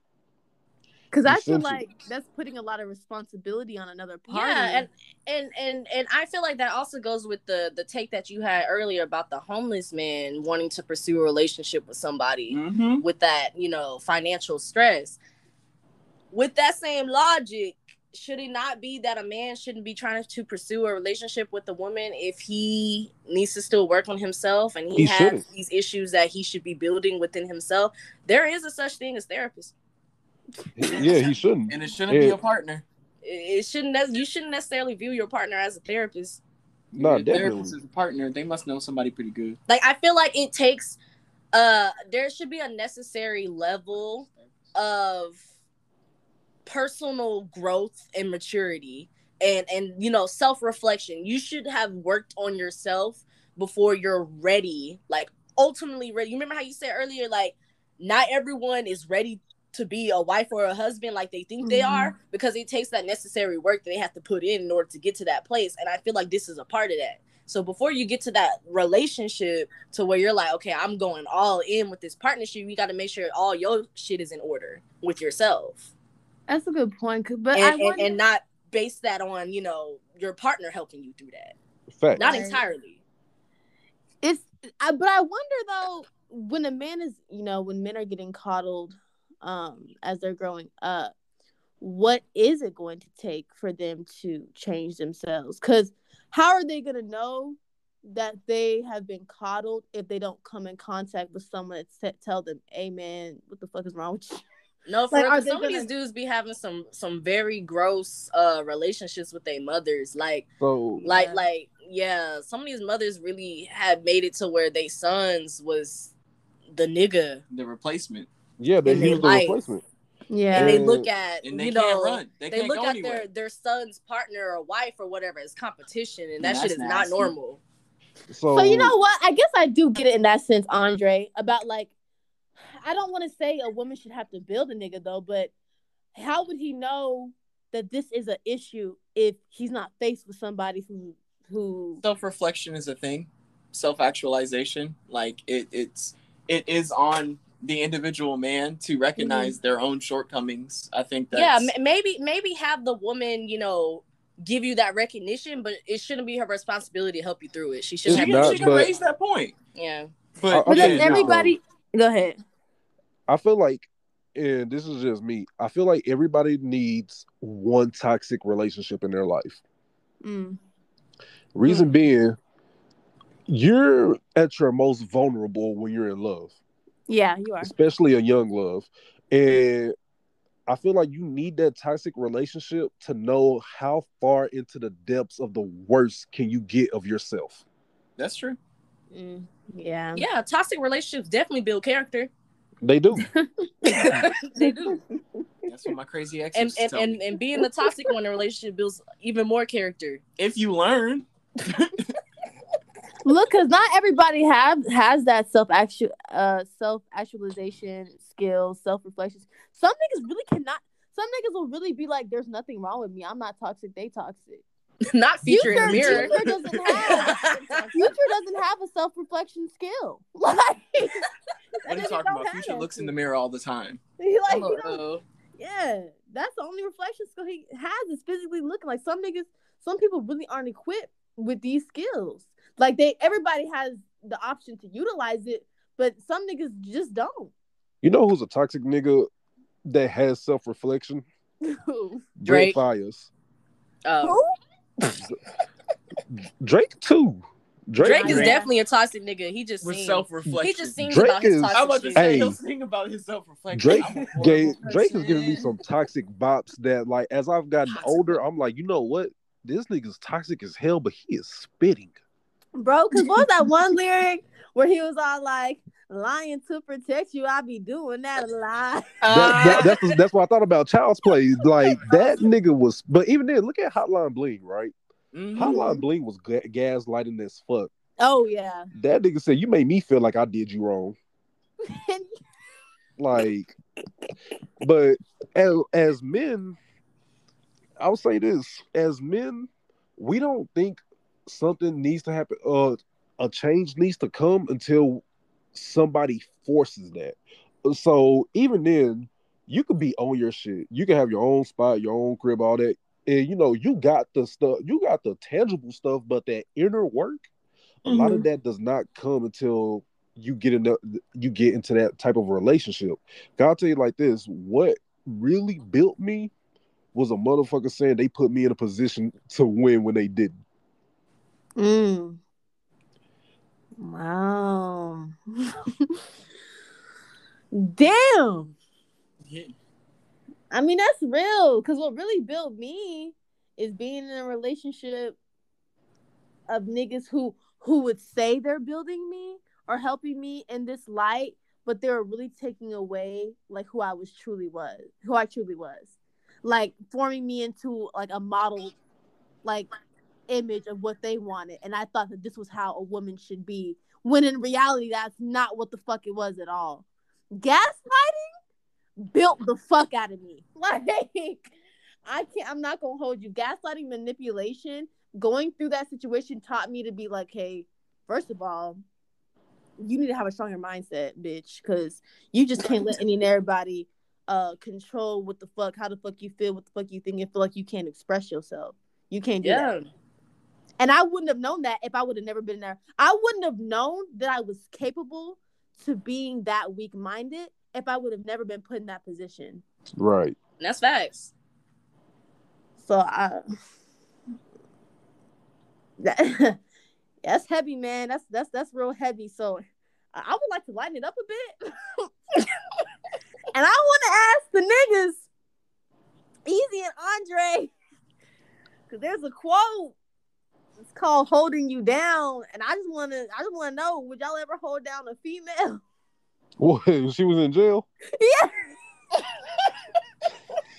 Because I feel like that's putting a lot of responsibility on another party. yeah and and and and i feel like that also goes with the the take that you had earlier about the homeless man wanting to pursue a relationship with somebody Mm-hmm. with that you know financial stress with that same logic should it not be that a man shouldn't be trying to pursue a relationship with a woman if he needs to still work on himself and he, He has shouldn't. these issues that he should be building within himself there is a such thing as therapist yeah, he shouldn't. And it shouldn't be a partner. it it shouldn't ne- you shouldn't necessarily view your partner as a therapist No, Your definitely. therapist is a partner. They must know somebody pretty good. like i feel like it takes uh there should be a necessary level of personal growth and maturity and and you know self-reflection. You should have worked on yourself before you're ready like ultimately ready. You remember how you said earlier like not everyone is ready to be a wife or a husband like they think they Mhm. are because it takes that necessary work that they have to put in in order to get to that place. And i feel like this is a part of that. So before you get to that relationship to where you're like okay i'm going all in with this partnership you got to make sure all your shit is in order with yourself That's a good point. But I and, and, wonder, and not base that on you know your partner helping you through that Fact. not Right. entirely it's I, but I wonder though when a man is you know when men are getting coddled um as they're growing up what is it going to take for them to change themselves because how are they going to know that they have been coddled if they don't come in contact with someone that sa- tell them hey man what the fuck is wrong with you no for Like, real, are 'cause they some of gonna- these dudes be having some some very gross uh relationships with their mothers like So like Yeah. like yeah some of these mothers really had made it to where they sons was the nigga The replacement. yeah, they in their use the life. replacement. yeah and they look at And they you can't know run. They, they can't look go at anywhere. their their son's partner or wife or whatever as competition and that Yeah, shit is nasty. not normal So, So you know what? I guess I do get it in that sense, Andre. About like, I don't want to say a woman should have to build a nigga though, but how would he know that this is an issue if he's not faced with somebody who who? Self reflection is a thing. Self actualization. Like it it's it is on the individual man to recognize mm-hmm. their own shortcomings. I think that's yeah m- maybe maybe have the woman you know give you that recognition but it shouldn't be her responsibility to help you through it she should have she, not, she can but- raise that point. yeah But, I- But Okay, then now- everybody, go ahead. I feel like, and this is just me. I feel like everybody needs one toxic relationship in their life. Mm. Reason being, you're at your most vulnerable when you're in love, Yeah, you are. especially a young love, and I feel like you need that toxic relationship to know how far into the depths of the worst can you get of yourself. that's true. Mm. Yeah. yeah toxic relationships definitely build character They do. [laughs] they do That's what my crazy ex And and, and, and being the toxic one in a relationship builds even more character. If you learn, [laughs] Look, cause not everybody have has that self actual uh self actualization skills, self reflection. Some niggas really cannot. Some niggas will really be like, "There's nothing wrong with me. I'm not toxic. They toxic." [laughs] Not feature in Future- mirror. Future doesn't have [laughs] Future doesn't have a self reflection skill. [laughs] Like, what are you talking about? Future that looks in the mirror all the time. He like, he don't- Uh-oh. yeah, that's the only reflection skill he has is physically looking. Like some niggas, some people really aren't equipped with these skills. Like they, everybody has the option to utilize it, but some niggas just don't. You know who's a toxic nigga that has self reflection? Drake. Fires. Oh. Drake too. Drake, Drake is definitely a toxic nigga. He just With sings. self He just sings Drake about his is- toxic I'm about to say Hey. he'll sing about his self reflection. Drake gave Drake is giving me some toxic bops that like as I've gotten Toxic. older, I'm like, you know what? This nigga's toxic as hell, but he is spitting. Bro, because what was that one lyric where he was all like, lying to protect you, I be doing that a lot. [laughs] That, that- that's that's what I thought about Child's Play. Like [laughs] that nigga was, but even then, look at Hotline Bling, right? Mhm. Hotline Bling was ga- gaslighting as fuck. Oh, yeah. That nigga said, "You made me feel like I did you wrong." [laughs] Like, but as, as men, I'll say this: as men, we don't think something needs to happen. Uh, a change needs to come until somebody forces that. So even then, you could be on your shit. You can have your own spot, your own crib, all that, and you know you got the stuff. You got the tangible stuff, but that inner work, a lot of that does not come until you get in the, you get into that type of relationship. I'll tell you like this: what really built me was a motherfucker saying they put me in a position to win when they didn't. Mm. Wow. [laughs] Damn. Yeah. I mean, that's real. Because what really built me is being in a relationship of niggas who who would say they're building me or helping me in this light, but they were really taking away like who I was truly was, who I truly was, like forming me into like a model, like image of what they wanted, and I thought that this was how a woman should be. When in reality, that's not what the fuck it was at all. Gaslighting built the fuck out of me. [laughs] Like I can't. I'm not gonna hold you. Gaslighting, manipulation, going through that situation taught me to be like, hey, first of all, you need to have a stronger mindset, bitch, because you just can't let any and everybody uh control what the fuck, how the fuck you feel, what the fuck you think, and feel like you can't express yourself. You can't do Yeah. that. And I wouldn't have known that if I would have never been there. I wouldn't have known that I was capable to being that weak minded if I would have never been put in that position. Right. That's facts. So I that, [laughs] that's heavy, man. That's that's that's real heavy. So I, I would like to lighten it up a bit. [laughs] and I want to ask the niggas, EZ and Andre, because there's a quote. It's called "Holding You Down," and I just want to, I just want to know, would y'all ever hold down a female? [laughs] What? She was in jail. yeah.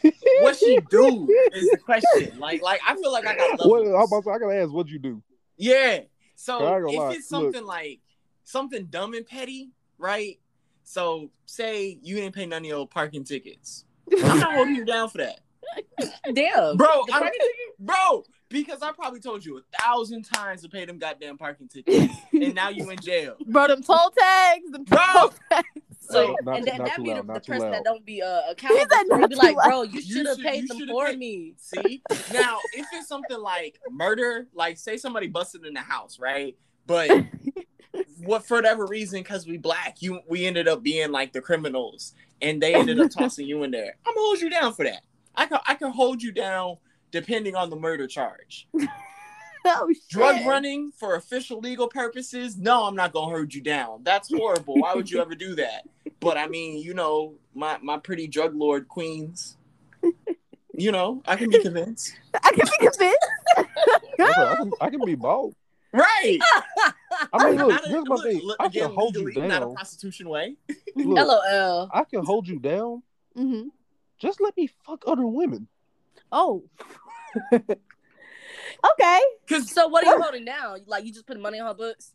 [laughs] What she do is the question. Like, like I feel like I got. What? I'm about to, I gotta ask, what'd you do? Yeah. So I ain't if lie, it's something like something dumb and petty, right? So say you didn't pay none of your parking tickets. I'm not holding you down for that. Damn. Bro, I'm, bro, because I probably told you a thousand times to pay them goddamn parking tickets, [laughs] and now you in jail. Bro, them toll tags, them Bro! toll tags. [laughs] So Not and too- then not that too be the, loud, the not too person loud. that don't be uh, accountable. said for it. not be like, loud. bro, you You should have paid them for paid- me. [laughs] See? Now, if it's something like murder, like say somebody busted in the house, right? But what for whatever reason, because we black, you we ended up being like the criminals, and they ended up tossing you in there. I'm gonna hold you down for that. I can I can hold you down depending on the murder charge. [laughs] Oh, shit. Drug running for official legal purposes, no, I'm not gonna hold you down. That's horrible. Why would you ever do that? But I mean, you know, my my pretty drug lord queens. You know, I can be convinced. I can be convinced. [laughs] I can, I can, be bald. Right. I mean, look, Not a- here's my look, thing. look, I again, can hold you legally, Not a prostitution way. Look, [laughs] LOL. I can hold you down, Mm-hmm. Just let me fuck other women. Oh. Okay. Because So what are you holding now? Like you just put money on her books?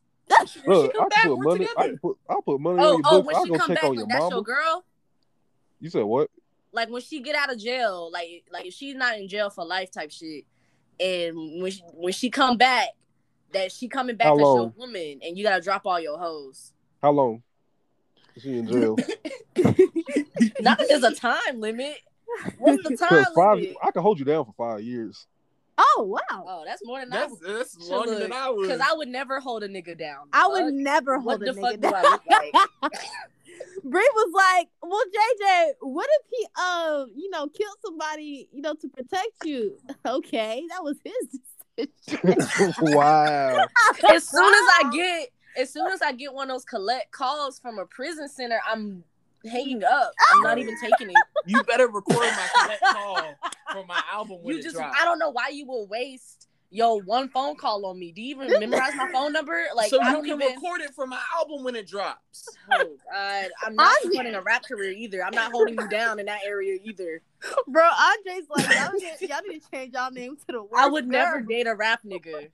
Look, come I back, can put we're money. I together. can put, I'll put money Oh, on your oh, books. when I'll she come back, on like your that's mama. your girl. You said what? Like when she get out of jail, like like if she's not in jail for life type shit, and when she, when she come back, that she coming back How as your woman, and you gotta drop all your hoes. How long? Is She in jail. [laughs] Not that there's a time limit. What's the [laughs] time five, limit? I can hold you down for five years. Oh wow. Oh, that's more than that's, I that's would. longer than I would. Because I would never hold a nigga down. I would Fuck. never What hold a the nigga fuck down. I like? [laughs] [laughs] Bree was like, "Well, JJ, what if he, um, you know, killed somebody, you know, to protect you? Okay, that was his decision. wow. as soon as I get, as soon as I get one of those collect calls from a prison center, I'm hanging up. I'm not even taking it. [laughs] you better record my collect call for my album when You it just, drops. I don't know why you will waste yo one phone call on me. Do you even memorize my phone number? Like so I don't can even. record it for my album when it drops. [laughs] Oh God, I'm not I'm- a rap career either. I'm not holding you down in that area either. Bro, Andre's like, y'all need, y'all need to change y'all name to the worst I would never date a rap nigga.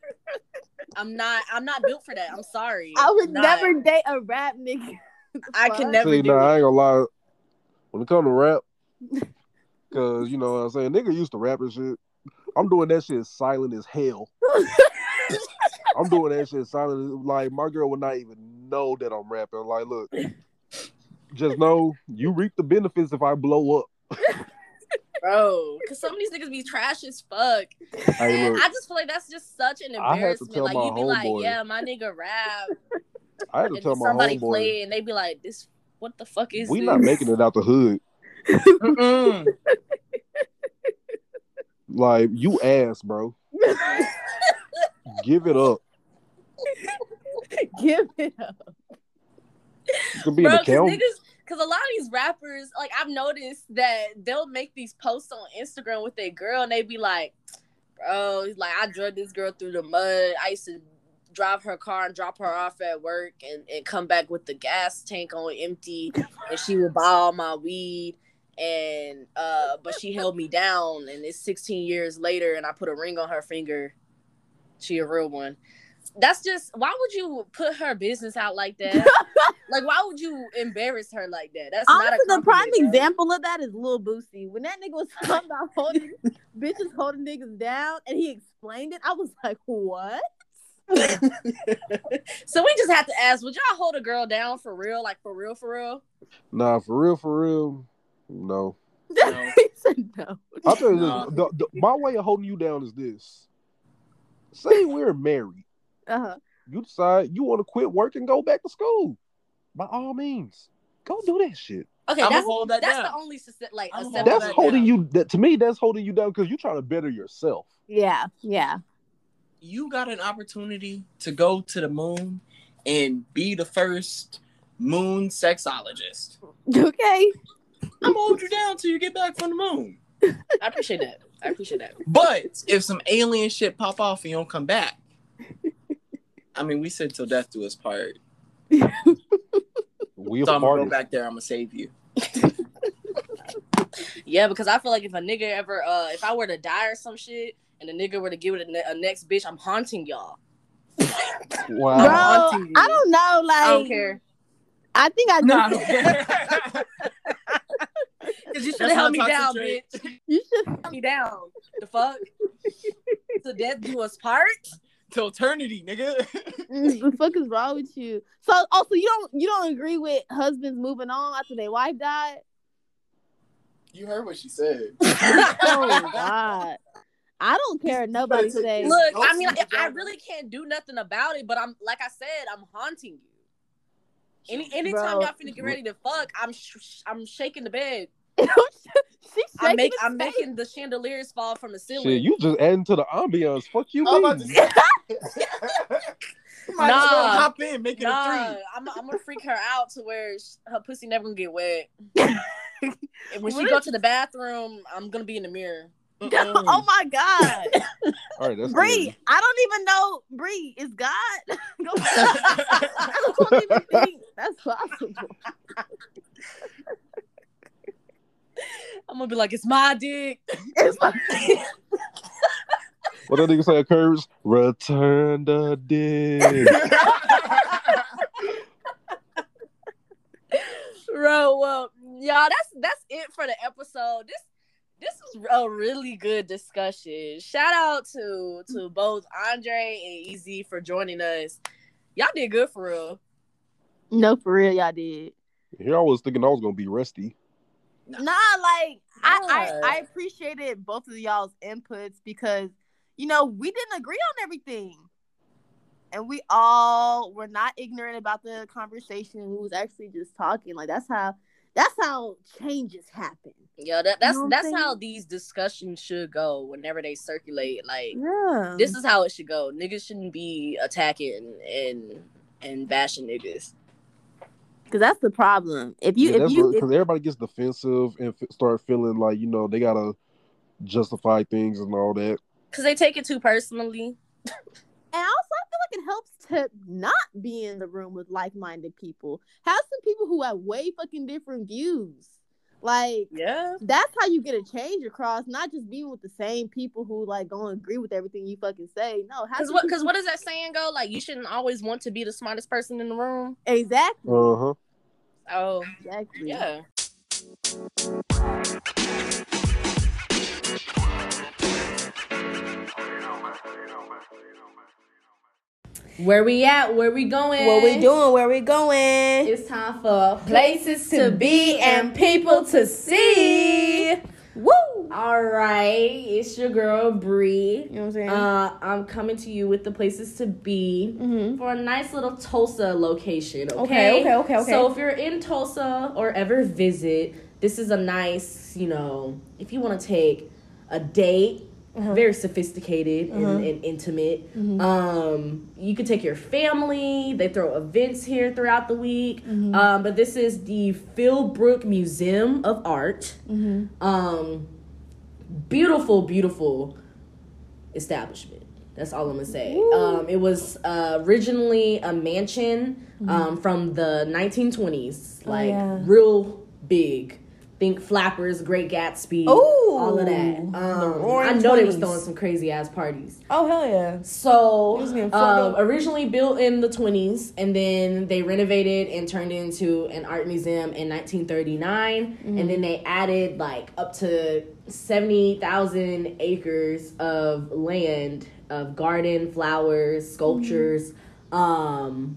[laughs] I'm not. I'm not built for that. I'm sorry. I would not. never date a rap nigga. [laughs] I can never See, do nah, I ain't gonna lie. When it comes to rap, cause you know what I'm saying, nigga used to rap and shit. I'm doing that shit silent as hell. [laughs] I'm doing that shit silent. Like my girl would not even know that I'm rapping. Like, look, just know you reap the benefits if I blow up. [laughs] bro. Because some of these niggas be trash as fuck. Hey, look, I just feel like that's just such an I had to embarrassment. Like my you be like, homeboy. yeah, my nigga rap, I had to and tell my somebody homeboy, play it, and they be like, this. What the fuck is we this? not making it out the hood. Like you ass, bro. Give it up. Give it up. You could be Bro, an because accountant. because a lot of these rappers, like I've noticed that they'll make these posts on Instagram with their girl, and they be like, "Bro, he's like I drug this girl through the mud. I used to drive her car and drop her off at work, and and come back with the gas tank on empty, and she would buy all my weed." And uh, but she held me down, and it's 16 years later, and I put a ring on her finger. She a real one. That's just why would you put her business out like that? [laughs] like why would you embarrass her like that? That's not a the prime bro. example of that is Lil Boosie. When that nigga was talking about holding [laughs] bitches holding niggas down, and he explained it, I was like, "What?" [laughs] so we just have to ask, would y'all hold a girl down for real? Like for real, for real? Nah, for real, for real. No. [laughs] No. he said no. I'll tell you Nah. this. The, the, my way of holding you down is this. Say we're married. Uh-huh. You decide you want to quit work and go back to school. By all means. Go do that shit. Okay, I'ma that's hold that that's down. the only like I'ma hold acceptable. That's that holding down. you that to me, that's holding you down because you're trying to better yourself. Yeah, yeah. You got an opportunity to go to the moon and be the first moon sexologist. Okay. I'm gonna hold you down till you get back from the moon. I appreciate that. I appreciate that. But if some alien shit pop off and you don't come back, I mean, we said till death do us part. [laughs] We So I'm gonna go back there. I'm gonna save you. [laughs] Yeah, because I feel like if a nigga ever, uh, if I were to die or some shit, and the nigga were to give it a, ne- a next bitch, I'm haunting y'all. Bro, haunting. I don't know. Like, I don't care. I think I do. No, I don't care. [laughs] Cause you should That's have held me down, bitch. [laughs] You should. Held me down. The fuck? so death do us part? To eternity, nigga. Mm, the fuck is wrong with you? So, also, you don't you don't agree with husbands moving on after their wife died? you heard what she said. [laughs] Oh God, I don't care. what Nobody But it's- say. Look, I mean, see the I, I really can't do nothing about it, but I'm like I said, I'm haunting you. Any anytime Bro. y'all finna get ready to fuck, I'm sh- I'm shaking the bed. [laughs] She's I'm shaking make his I'm making the chandeliers fall from the ceiling. Shit, you just adding to the ambiance. Fuck you, I'm about mean? to say. [laughs] [laughs] Might as well Nah. hop in, make it nah, a three. I'm I'm gonna freak her out to where sh- her pussy never gonna get wet. and when she go to the bathroom, I'm gonna be in the mirror. [laughs] oh my God, [laughs] All right, that's Bree! I don't even know. Bree is God. [laughs] Go I don't even think that's possible. I'm gonna be like, it's my dick. It's like, What that nigga say occurs? Return the dick. Bro, well, y'all, that's that's it for the episode. This this was a really good discussion. Shout out to to both Andre and EZ for joining us. Y'all did good for real. no, for real, y'all did. Here I was thinking I was gonna be rusty. Nah, like I, I I appreciated both of y'all's inputs because you know we didn't agree on everything, and we all were not ignorant about the conversation. We was actually just talking. Like that's how that's how changes happen. Yeah, that, that's know that's how these discussions should go whenever they circulate. Like Yeah, this is how it should go. Niggas shouldn't be attacking and and bashing niggas. because that's the problem. If you Yeah, if you because everybody gets defensive and f- start feeling like you know they gotta justify things and all that. Cause they take it too personally. And also, I like it helps to not be in the room with like-minded people. Have some people who have way fucking different views. Like Yeah. that's how you get a change across, not just being with the same people who like don't agree with everything you fucking say. No, Cause some what? people- what does that saying go? Like you shouldn't always want to be the smartest person in the room. exactly, Uh huh. Oh exactly. yeah. Where we at? Where we going? What we doing? Where we going? It's time for places to be and people to see. Woo! All right, it's your girl Bree. You know what I'm saying? Uh, I'm coming to you with the places to be mm-hmm. for a nice little Tulsa location. Okay? Okay, okay, okay, okay. So if you're in Tulsa or ever visit, this is a nice, you know, if you want to take a date, Uh-huh. very sophisticated Uh-huh. and, and intimate. Mhm. Um, you could take your family. They throw events here throughout the week. Mhm. Um, but this is the Philbrook Museum of Art. Mm-hmm. Um, beautiful, beautiful establishment. That's all I'm gonna say. Um, it was uh, originally a mansion um, from the 1920s, Oh, like yeah. real big. Think Flappers, Great Gatsby, Ooh, all of that. Um, I know they was throwing some crazy ass parties. Oh hell yeah! So, um, originally built in the 20s, and then they renovated and turned into an art museum in 1939. Mm-hmm. And then they added like up to 70,000 acres of land, of garden, flowers, sculptures, um,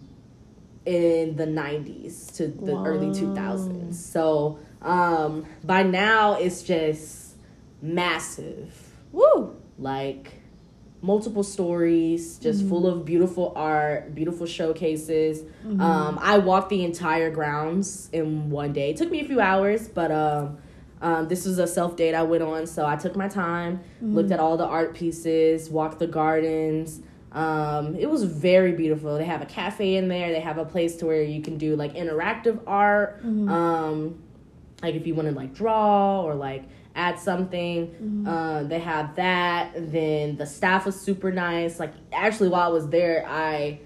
in the 90s to the early 2000s. So, um, by now it's just massive. Woo! Like, multiple stories, just full of beautiful art, beautiful showcases. Um, I walked the entire grounds in one day. It took me a few hours, but um, um, this was a self date I went on, so I took my time, looked at all the art pieces, walked the gardens. Um, it was very beautiful. They have a cafe in there. They have a place to where you can do like interactive art. Um, like if you want to like draw or like add something uh, they have that then the staff was super nice like actually while i was there i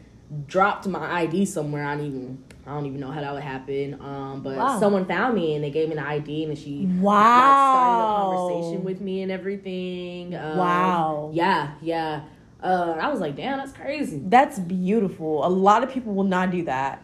dropped my id somewhere i don't even i don't even know how that would happen um, but Wow. someone found me and they gave me the id and she like, Wow! started a conversation with me and everything um, Wow. yeah yeah uh, i was like damn that's crazy That's beautiful. A lot of people will not do that.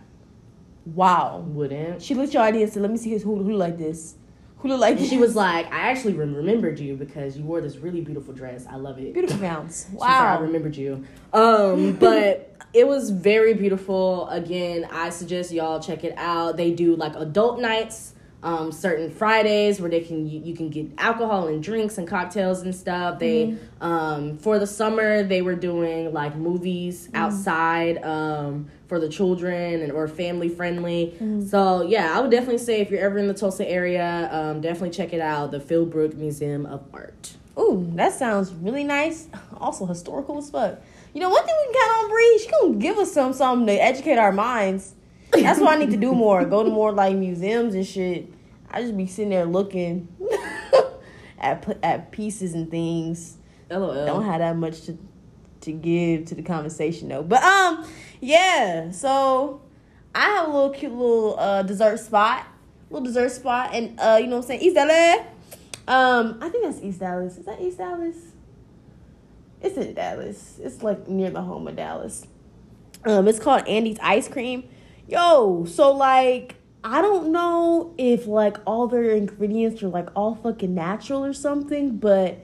Wow. wouldn't She looked your idea and said, "Let me see his who who like this, who look like this." she was like i actually rem- remembered you because you wore this really beautiful dress i love it beautiful gowns. Wow. like, I remembered you. Um, [laughs] but it was very beautiful. Again, I suggest y'all check it out. They do like adult nights, um, certain Fridays where they can you, you can get alcohol and drinks and cocktails and stuff. They um, for the summer they were doing like movies outside um, for the children and or family friendly. So yeah, I would definitely say if you're ever in the Tulsa area, um, definitely check it out. The Philbrook Museum of Art. Ooh, that sounds really nice. [laughs] Also historical as fuck. You know, one thing we can count on Bree, she gonna give us some something to educate our minds. That's what I need to do more. Go to more like museums and shit. I just be sitting there looking [laughs] at at pieces and things. LOL. Don't have that much to to give to the conversation though. But um, yeah. So I have a little cute little uh, dessert spot little dessert spot, and uh, you know what I'm saying, East Dallas. Um, I think that's East Dallas. Is that East Dallas? It's in Dallas. It's like near the home of Dallas. Um, it's called Andy's Ice Cream. Yo, so like I don't know if like all their ingredients are like all fucking natural or something, but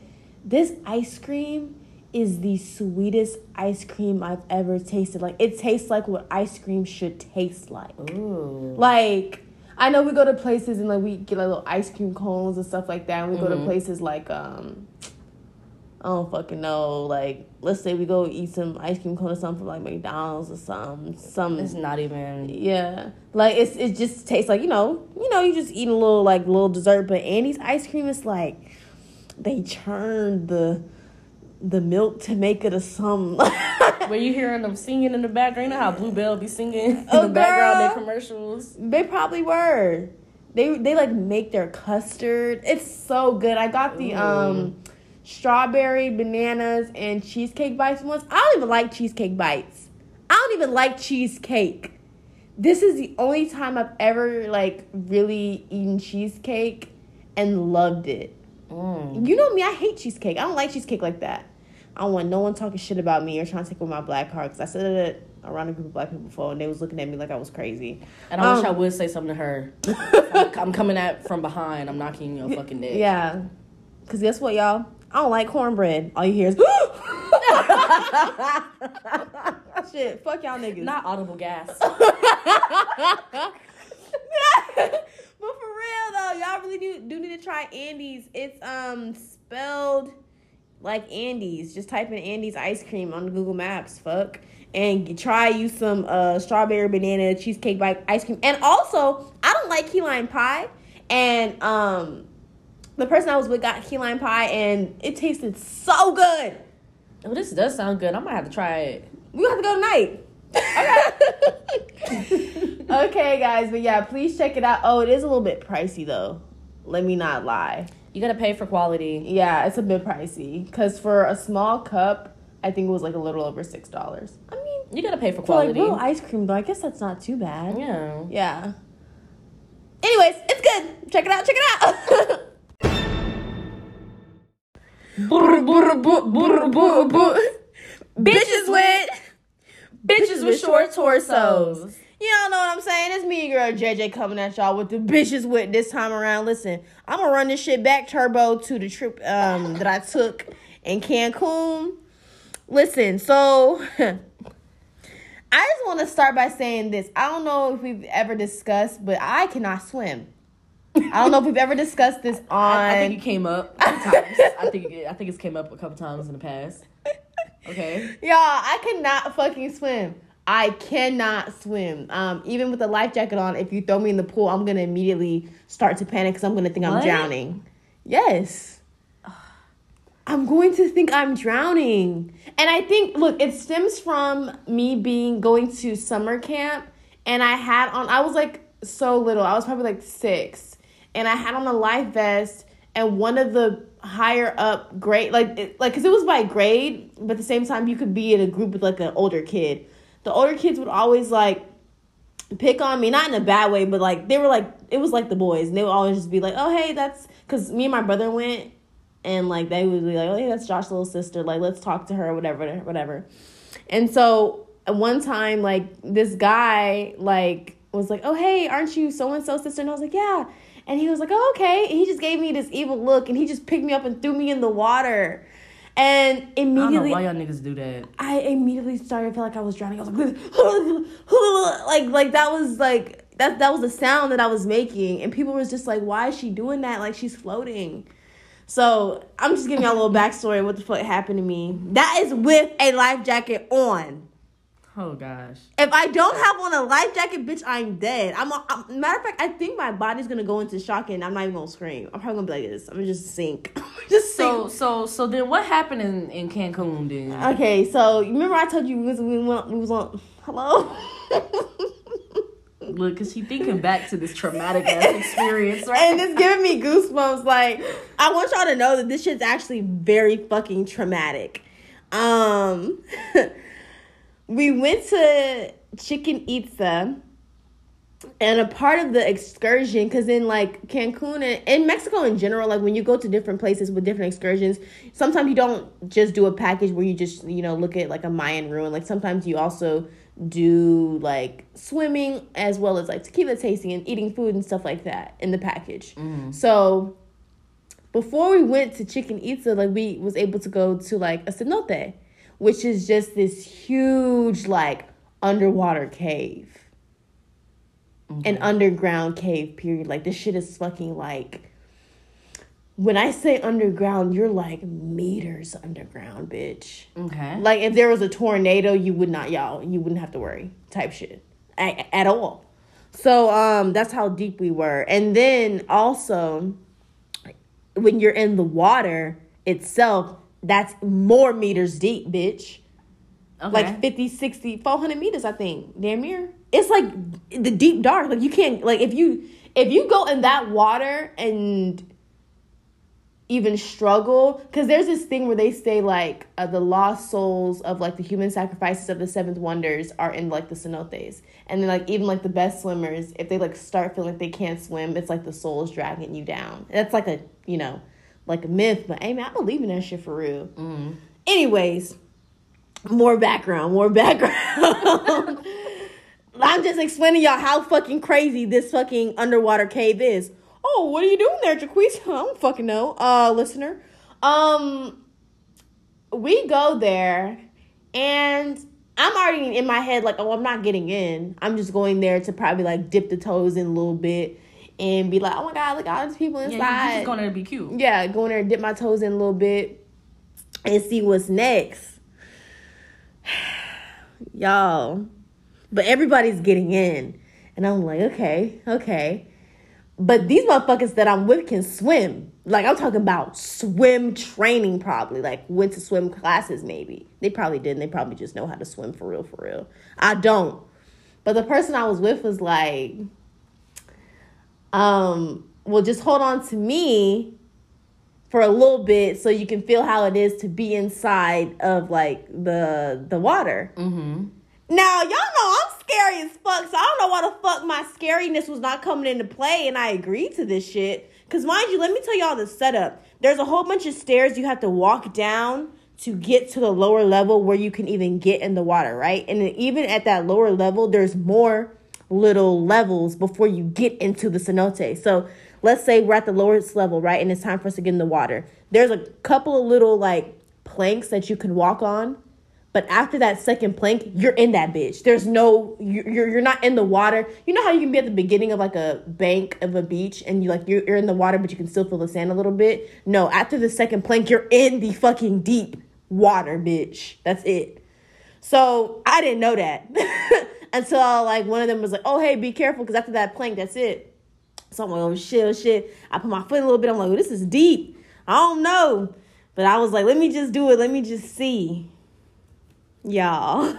this ice cream is the sweetest ice cream I've ever tasted. Like it tastes like what ice cream should taste like. Ooh. Like I know we go to places and like we get like little ice cream cones and stuff like that. And we go to Mhm. places like um I don't fucking know. Like let's say we go eat some ice cream cone or something from like McDonald's or something. Some It's not even. yeah, like it's it just tastes like you know you know you just eat a little like little dessert. But Andy's ice cream is like they churned the the milk to make it a some. [laughs] Were you hearing them singing in the background? You know how Blue Bell be singing in Oh, the background in girl. commercials? They probably were. They they like make their custard. It's so good. I got the Ooh. um strawberry bananas and cheesecake bites once. I don't even like cheesecake bites. I don't even like cheesecake. This is the only time I've ever like really eaten cheesecake and loved it. Mm. You know me, I hate cheesecake. I don't like cheesecake like that. I don't want no one talking shit about me or trying to take away my black card because I said it around a group of black people before and they was looking at me like I was crazy. And I wish Um, I would say something to her. I'm, [laughs] I'm coming at from behind. I'm knocking your fucking neck. Yeah. Because guess what, y'all? I don't like cornbread. All you hear is [laughs] shit. Fuck y'all niggas. Not audible gas. [laughs] [laughs] but for real though, y'all really do, do need to try Andy's. It's um spelled like Andy's. Just type in Andy's ice cream on Google Maps. Fuck. And try you some uh strawberry banana cheesecake bite ice cream. And also, I don't like key lime pie. And um the person I was with got key lime pie and it tasted so good. Oh, this does sound good. I might have to try it. We have to go tonight. Okay. [laughs] okay, guys, but yeah, please check it out. Oh, it is a little bit pricey though. Let me not lie. You gotta pay for quality. Yeah, it's a bit pricey because for a small cup, I think it was like a little over six dollars. I mean, You gotta pay for for like quality. real ice cream though, I guess that's not too bad. yeah. Yeah. Anyways, it's good. Check it out. Check it out. [laughs] bitches with bitches with short torsos. Y'all know what I'm saying? It's me, girl JJ, coming at y'all with the bitches with this time around. Listen, I'm gonna run this shit back turbo to the trip um that I took in Cancun. Listen, so [laughs] I just want to start by saying this. I don't know if we've ever discussed, but I cannot swim. I don't know if we've ever discussed this on. I, I think it came up. a couple [laughs] times. I think it, I think it's came up a couple times in the past. Okay. Y'all, I cannot fucking swim. I cannot swim. Um, even with a life jacket on, if you throw me in the pool, I'm gonna immediately start to panic because I'm gonna think I'm drowning. Yes. I'm going to think I'm drowning. And I think look, it stems from me being going to summer camp and I had on I was like so little. I was probably like 6 and I had on a life vest and one of the higher up grade like it, like cuz it was by grade, but at the same time you could be in a group with like an older kid. The older kids would always like pick on me, not in a bad way, but like they were like it was like the boys, and they would always just be like, "Oh, hey, that's because me and my brother went, and like they would be like, "Oh, hey, that's Josh's little sister. Like, let's talk to her, whatever, whatever." And so one time, like this guy like was like, "Oh, hey, aren't you so and so sister?" And I was like, "Yeah." And he was like, "Oh, okay." And he just gave me this evil look, and he just picked me up and threw me in the water. And immediately, I don't know immediately, why y'all niggas do that. I immediately started to feel like I was drowning. I was like, [laughs] like, like that was like that. That was the sound that I was making, and people was just like, "Why is she doing that? Like she's floating." So I'm just giving y'all a little [laughs] backstory of what the fuck happened to me. That is with a life jacket on. Oh gosh. If I don't have on a life jacket, bitch, I'm dead. I'm, a, I'm matter of fact, I think my body's gonna go into shock and I'm not even gonna scream. I'm probably gonna be like this. I'm gonna just sink, [laughs] just sink. So so so then what happened in in Cancun then? Okay, so you remember I told you we was we, went, we was on hello. [laughs] Look, cause she thinking back to this traumatic ass experience, right? and it's giving me goosebumps. Like I want y'all to know that this shit's actually very fucking traumatic. Um, [laughs] we went to Chichen Itza, and a part of the excursion because in like cancun and in mexico in general like when you go to different places with different excursions sometimes you don't just do a package where you just you know look at like a mayan ruin. Like sometimes you also do like swimming as well as like tequila tasting and eating food and stuff like that in the package. Mm. So before we went to Chichen Itza like we was able to go to like a cenote which is just this huge like underwater cave. An underground cave period. Like this shit is fucking like when i say underground you're like meters underground bitch. Okay. like if there was a tornado you would not y'all you wouldn't have to worry type shit. At, at all. So um that's how deep we were. And then also when you're in the water itself that's more meters deep bitch. Okay. like 50 60 400 meters i think. Damn near. It's like the deep dark. Like you can't like if you if you go in that water and even struggle because there's this thing where they say like uh, the lost souls of like the human sacrifices of the seventh wonders are in like the cenotes. And then like even like the best swimmers if they like start feeling like they can't swim it's like the soul is dragging you down. That's like a you know like a myth but hey man i believe in that shit for real. Anyways more background more background. I'm just explaining y'all how fucking crazy this fucking underwater cave is. Oh what are you doing there jaquise i don't fucking know. Uh listener. Um we go there and i'm already in my head like oh i'm not getting in. I'm just going there to probably like dip the toes in a little bit and be like oh my god look at all these people inside yeah, just going there to be cute. yeah, go in there, dip my toes in a little bit, and see what's next. [sighs] Y'all. But everybody's getting in. And I'm like, okay, okay. But these motherfuckers that I'm with can swim. Like I'm talking about swim training probably. Like went to swim classes maybe. They probably didn't. They probably just know how to swim for real, for real. I don't. But the person I was with was like, um, well, just hold on to me for a little bit so you can feel how it is to be inside of like the the water. Mm-hmm. Now y'all know I'm scary as fuck, so I don't know why the fuck my scariness was not coming into play, and I agreed to this shit. Cause mind you, let me tell y'all the setup. There's a whole bunch of stairs you have to walk down to get to the lower level where you can even get in the water, right? And even at that lower level, there's more little levels before you get into the cenote. So let's say we're at the lowest level, right? And it's time for us to get in the water. There's a couple of little like planks that you can walk on. But after that second plank, you're in that bitch. There's no you're you're not in the water. You know how you can be at the beginning of like a bank of a beach and you like you're, you're in the water, but you can still feel the sand a little bit. No, after the second plank, you're in the fucking deep water, bitch. That's it. So I didn't know that [laughs] until like one of them was like, "Oh hey, be careful," because after that plank, that's it. So I'm like, "Oh shit, oh shit." I put my foot a little bit. I'm like, oh, "This is deep." I don't know, but I was like, "Let me just do it. Let me just see." Y'all,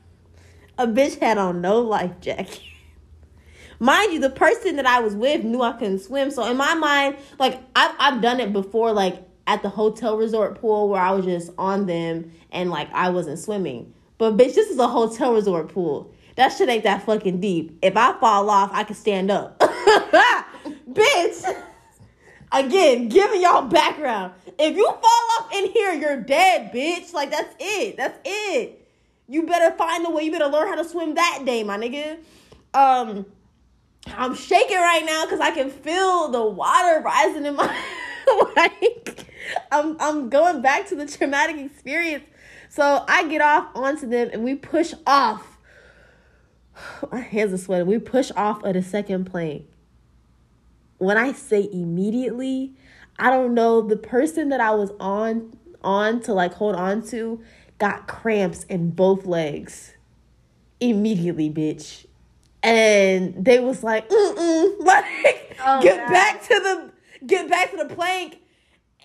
[laughs] a bitch had on no life jacket. Mind you, the person that I was with knew I couldn't swim. So in my mind, like I've I've done it before, like at the hotel resort pool where I was just on them and like I wasn't swimming. But bitch, this is a hotel resort pool. That shit ain't that fucking deep. If I fall off, I can stand up. [laughs] bitch. Again, giving y'all background. If you fall off in here, you're dead, bitch. Like that's it. That's it. You better find a way. You better learn how to swim that day, my nigga. Um, I'm shaking right now because I can feel the water rising in my [laughs] like. I'm I'm going back to the traumatic experience. So I get off onto them and we push off. [sighs] My hands are sweating. We push off of the second plane. When I say immediately, I don't know the person that I was on on to like hold on to got cramps in both legs immediately, bitch. And they was like, mm-mm, [laughs] like Oh, get God. back to the get back to the plank.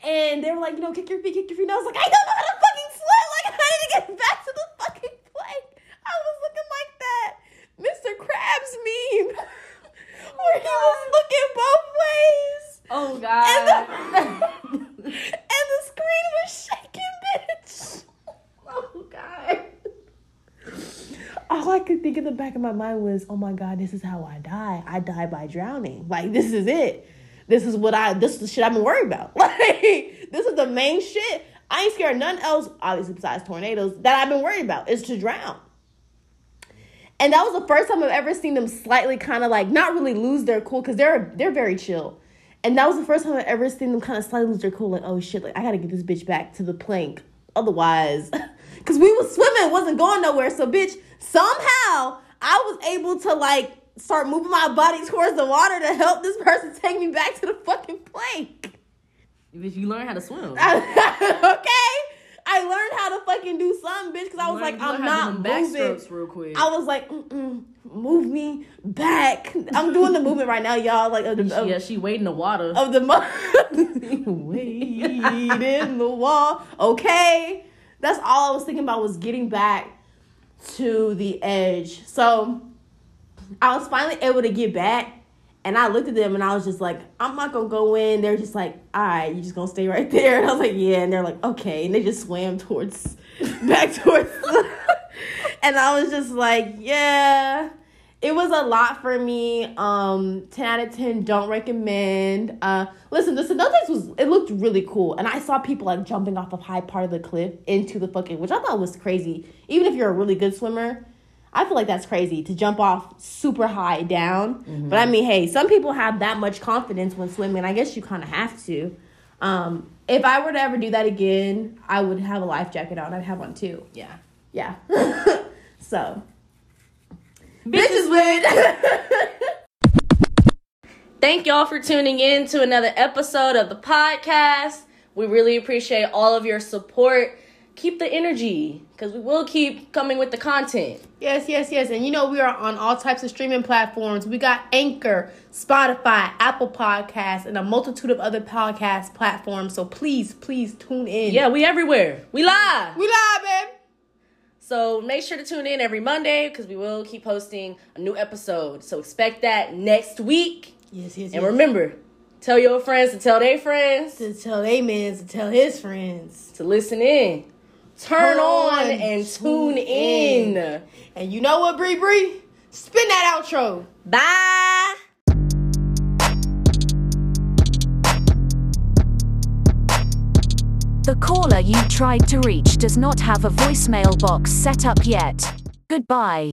And they were like, you know, kick your feet, kick your feet. And I was like, I don't know how to fucking swim. Like, [laughs] I need to get back to the fucking plank. I was looking like that Mr. Krabs meme. Oh, [laughs] Where he was looking both ways. Oh And God. the, [laughs] and the screen was shaking, bitch. oh God. Oh, all I could think in the back of my mind was, oh my God, this is how I die. I die by drowning. Like, this is it. This is what I, this is the shit I've been worried about. [laughs] Like, this is the main shit. I ain't scared of nothing else, obviously, besides tornadoes, that I've been worried about is to drown. And that was the first time I've ever seen them slightly kind of like not really lose their cool because they're they're very chill. And that was the first time I've ever seen them kind of slightly lose their cool, like, oh shit, like I gotta get this bitch back to the plank. Otherwise, [laughs] because we was swimming, wasn't going nowhere. So, bitch, somehow I was able to like start moving my body towards the water to help this person [laughs] take me back to the fucking plank. Bitch, you learn how to swim. [laughs] okay? I learned how to fucking do something, bitch, because I was like, I'm not moving. real quick. I was like, Mm-mm, move me back. I'm doing the [laughs] movement right now, y'all. Like, of the, of, yeah, she wade in the water. of the mo- [laughs] wait in the wall. Okay, that's all I was thinking about was getting back to the edge. So I was finally able to get back, and I looked at them and I was just like, I'm not gonna go in. They're just like, all right, you just gonna stay right [laughs] there. And I was like, yeah. And they're like, okay. And they just swam towards [laughs] back towards. [laughs] and I was just like, yeah. It was a lot for me. Um, ten out of ten. Don't recommend. Uh, listen, the Cenotes was it looked really cool, and I saw people like jumping off of high part of the cliff into the fucking, which I thought was crazy. Even if you're a really good swimmer, I feel like that's crazy to jump off super high down. But I mean, hey, some people have that much confidence when swimming. I guess you kind of have to. Um, if I were to ever do that again, I would have a life jacket on. I'd have one too. yeah. Yeah. [laughs] so, bitches win. [laughs] Thank y'all for tuning in to another episode of the podcast. We really appreciate all of your support. Keep the energy because we will keep coming with the content. Yes, yes, yes. And you know, we are on all types of streaming platforms. We got Anchor, Spotify, Apple Podcasts, and a multitude of other podcast platforms. So please, please tune in. Yeah, we everywhere. We live. We live, babe. So make sure to tune in every Monday because we will keep posting a new episode. So expect that next week. Yes, yes, And remember, tell your friends to tell their friends to tell they man to tell his friends. to listen in. Turn Turn on on, and tune tune in. And you know what, Bree Bree? Spin that outro. Bye. The caller you tried to reach does not have a voicemail box set up yet. Goodbye.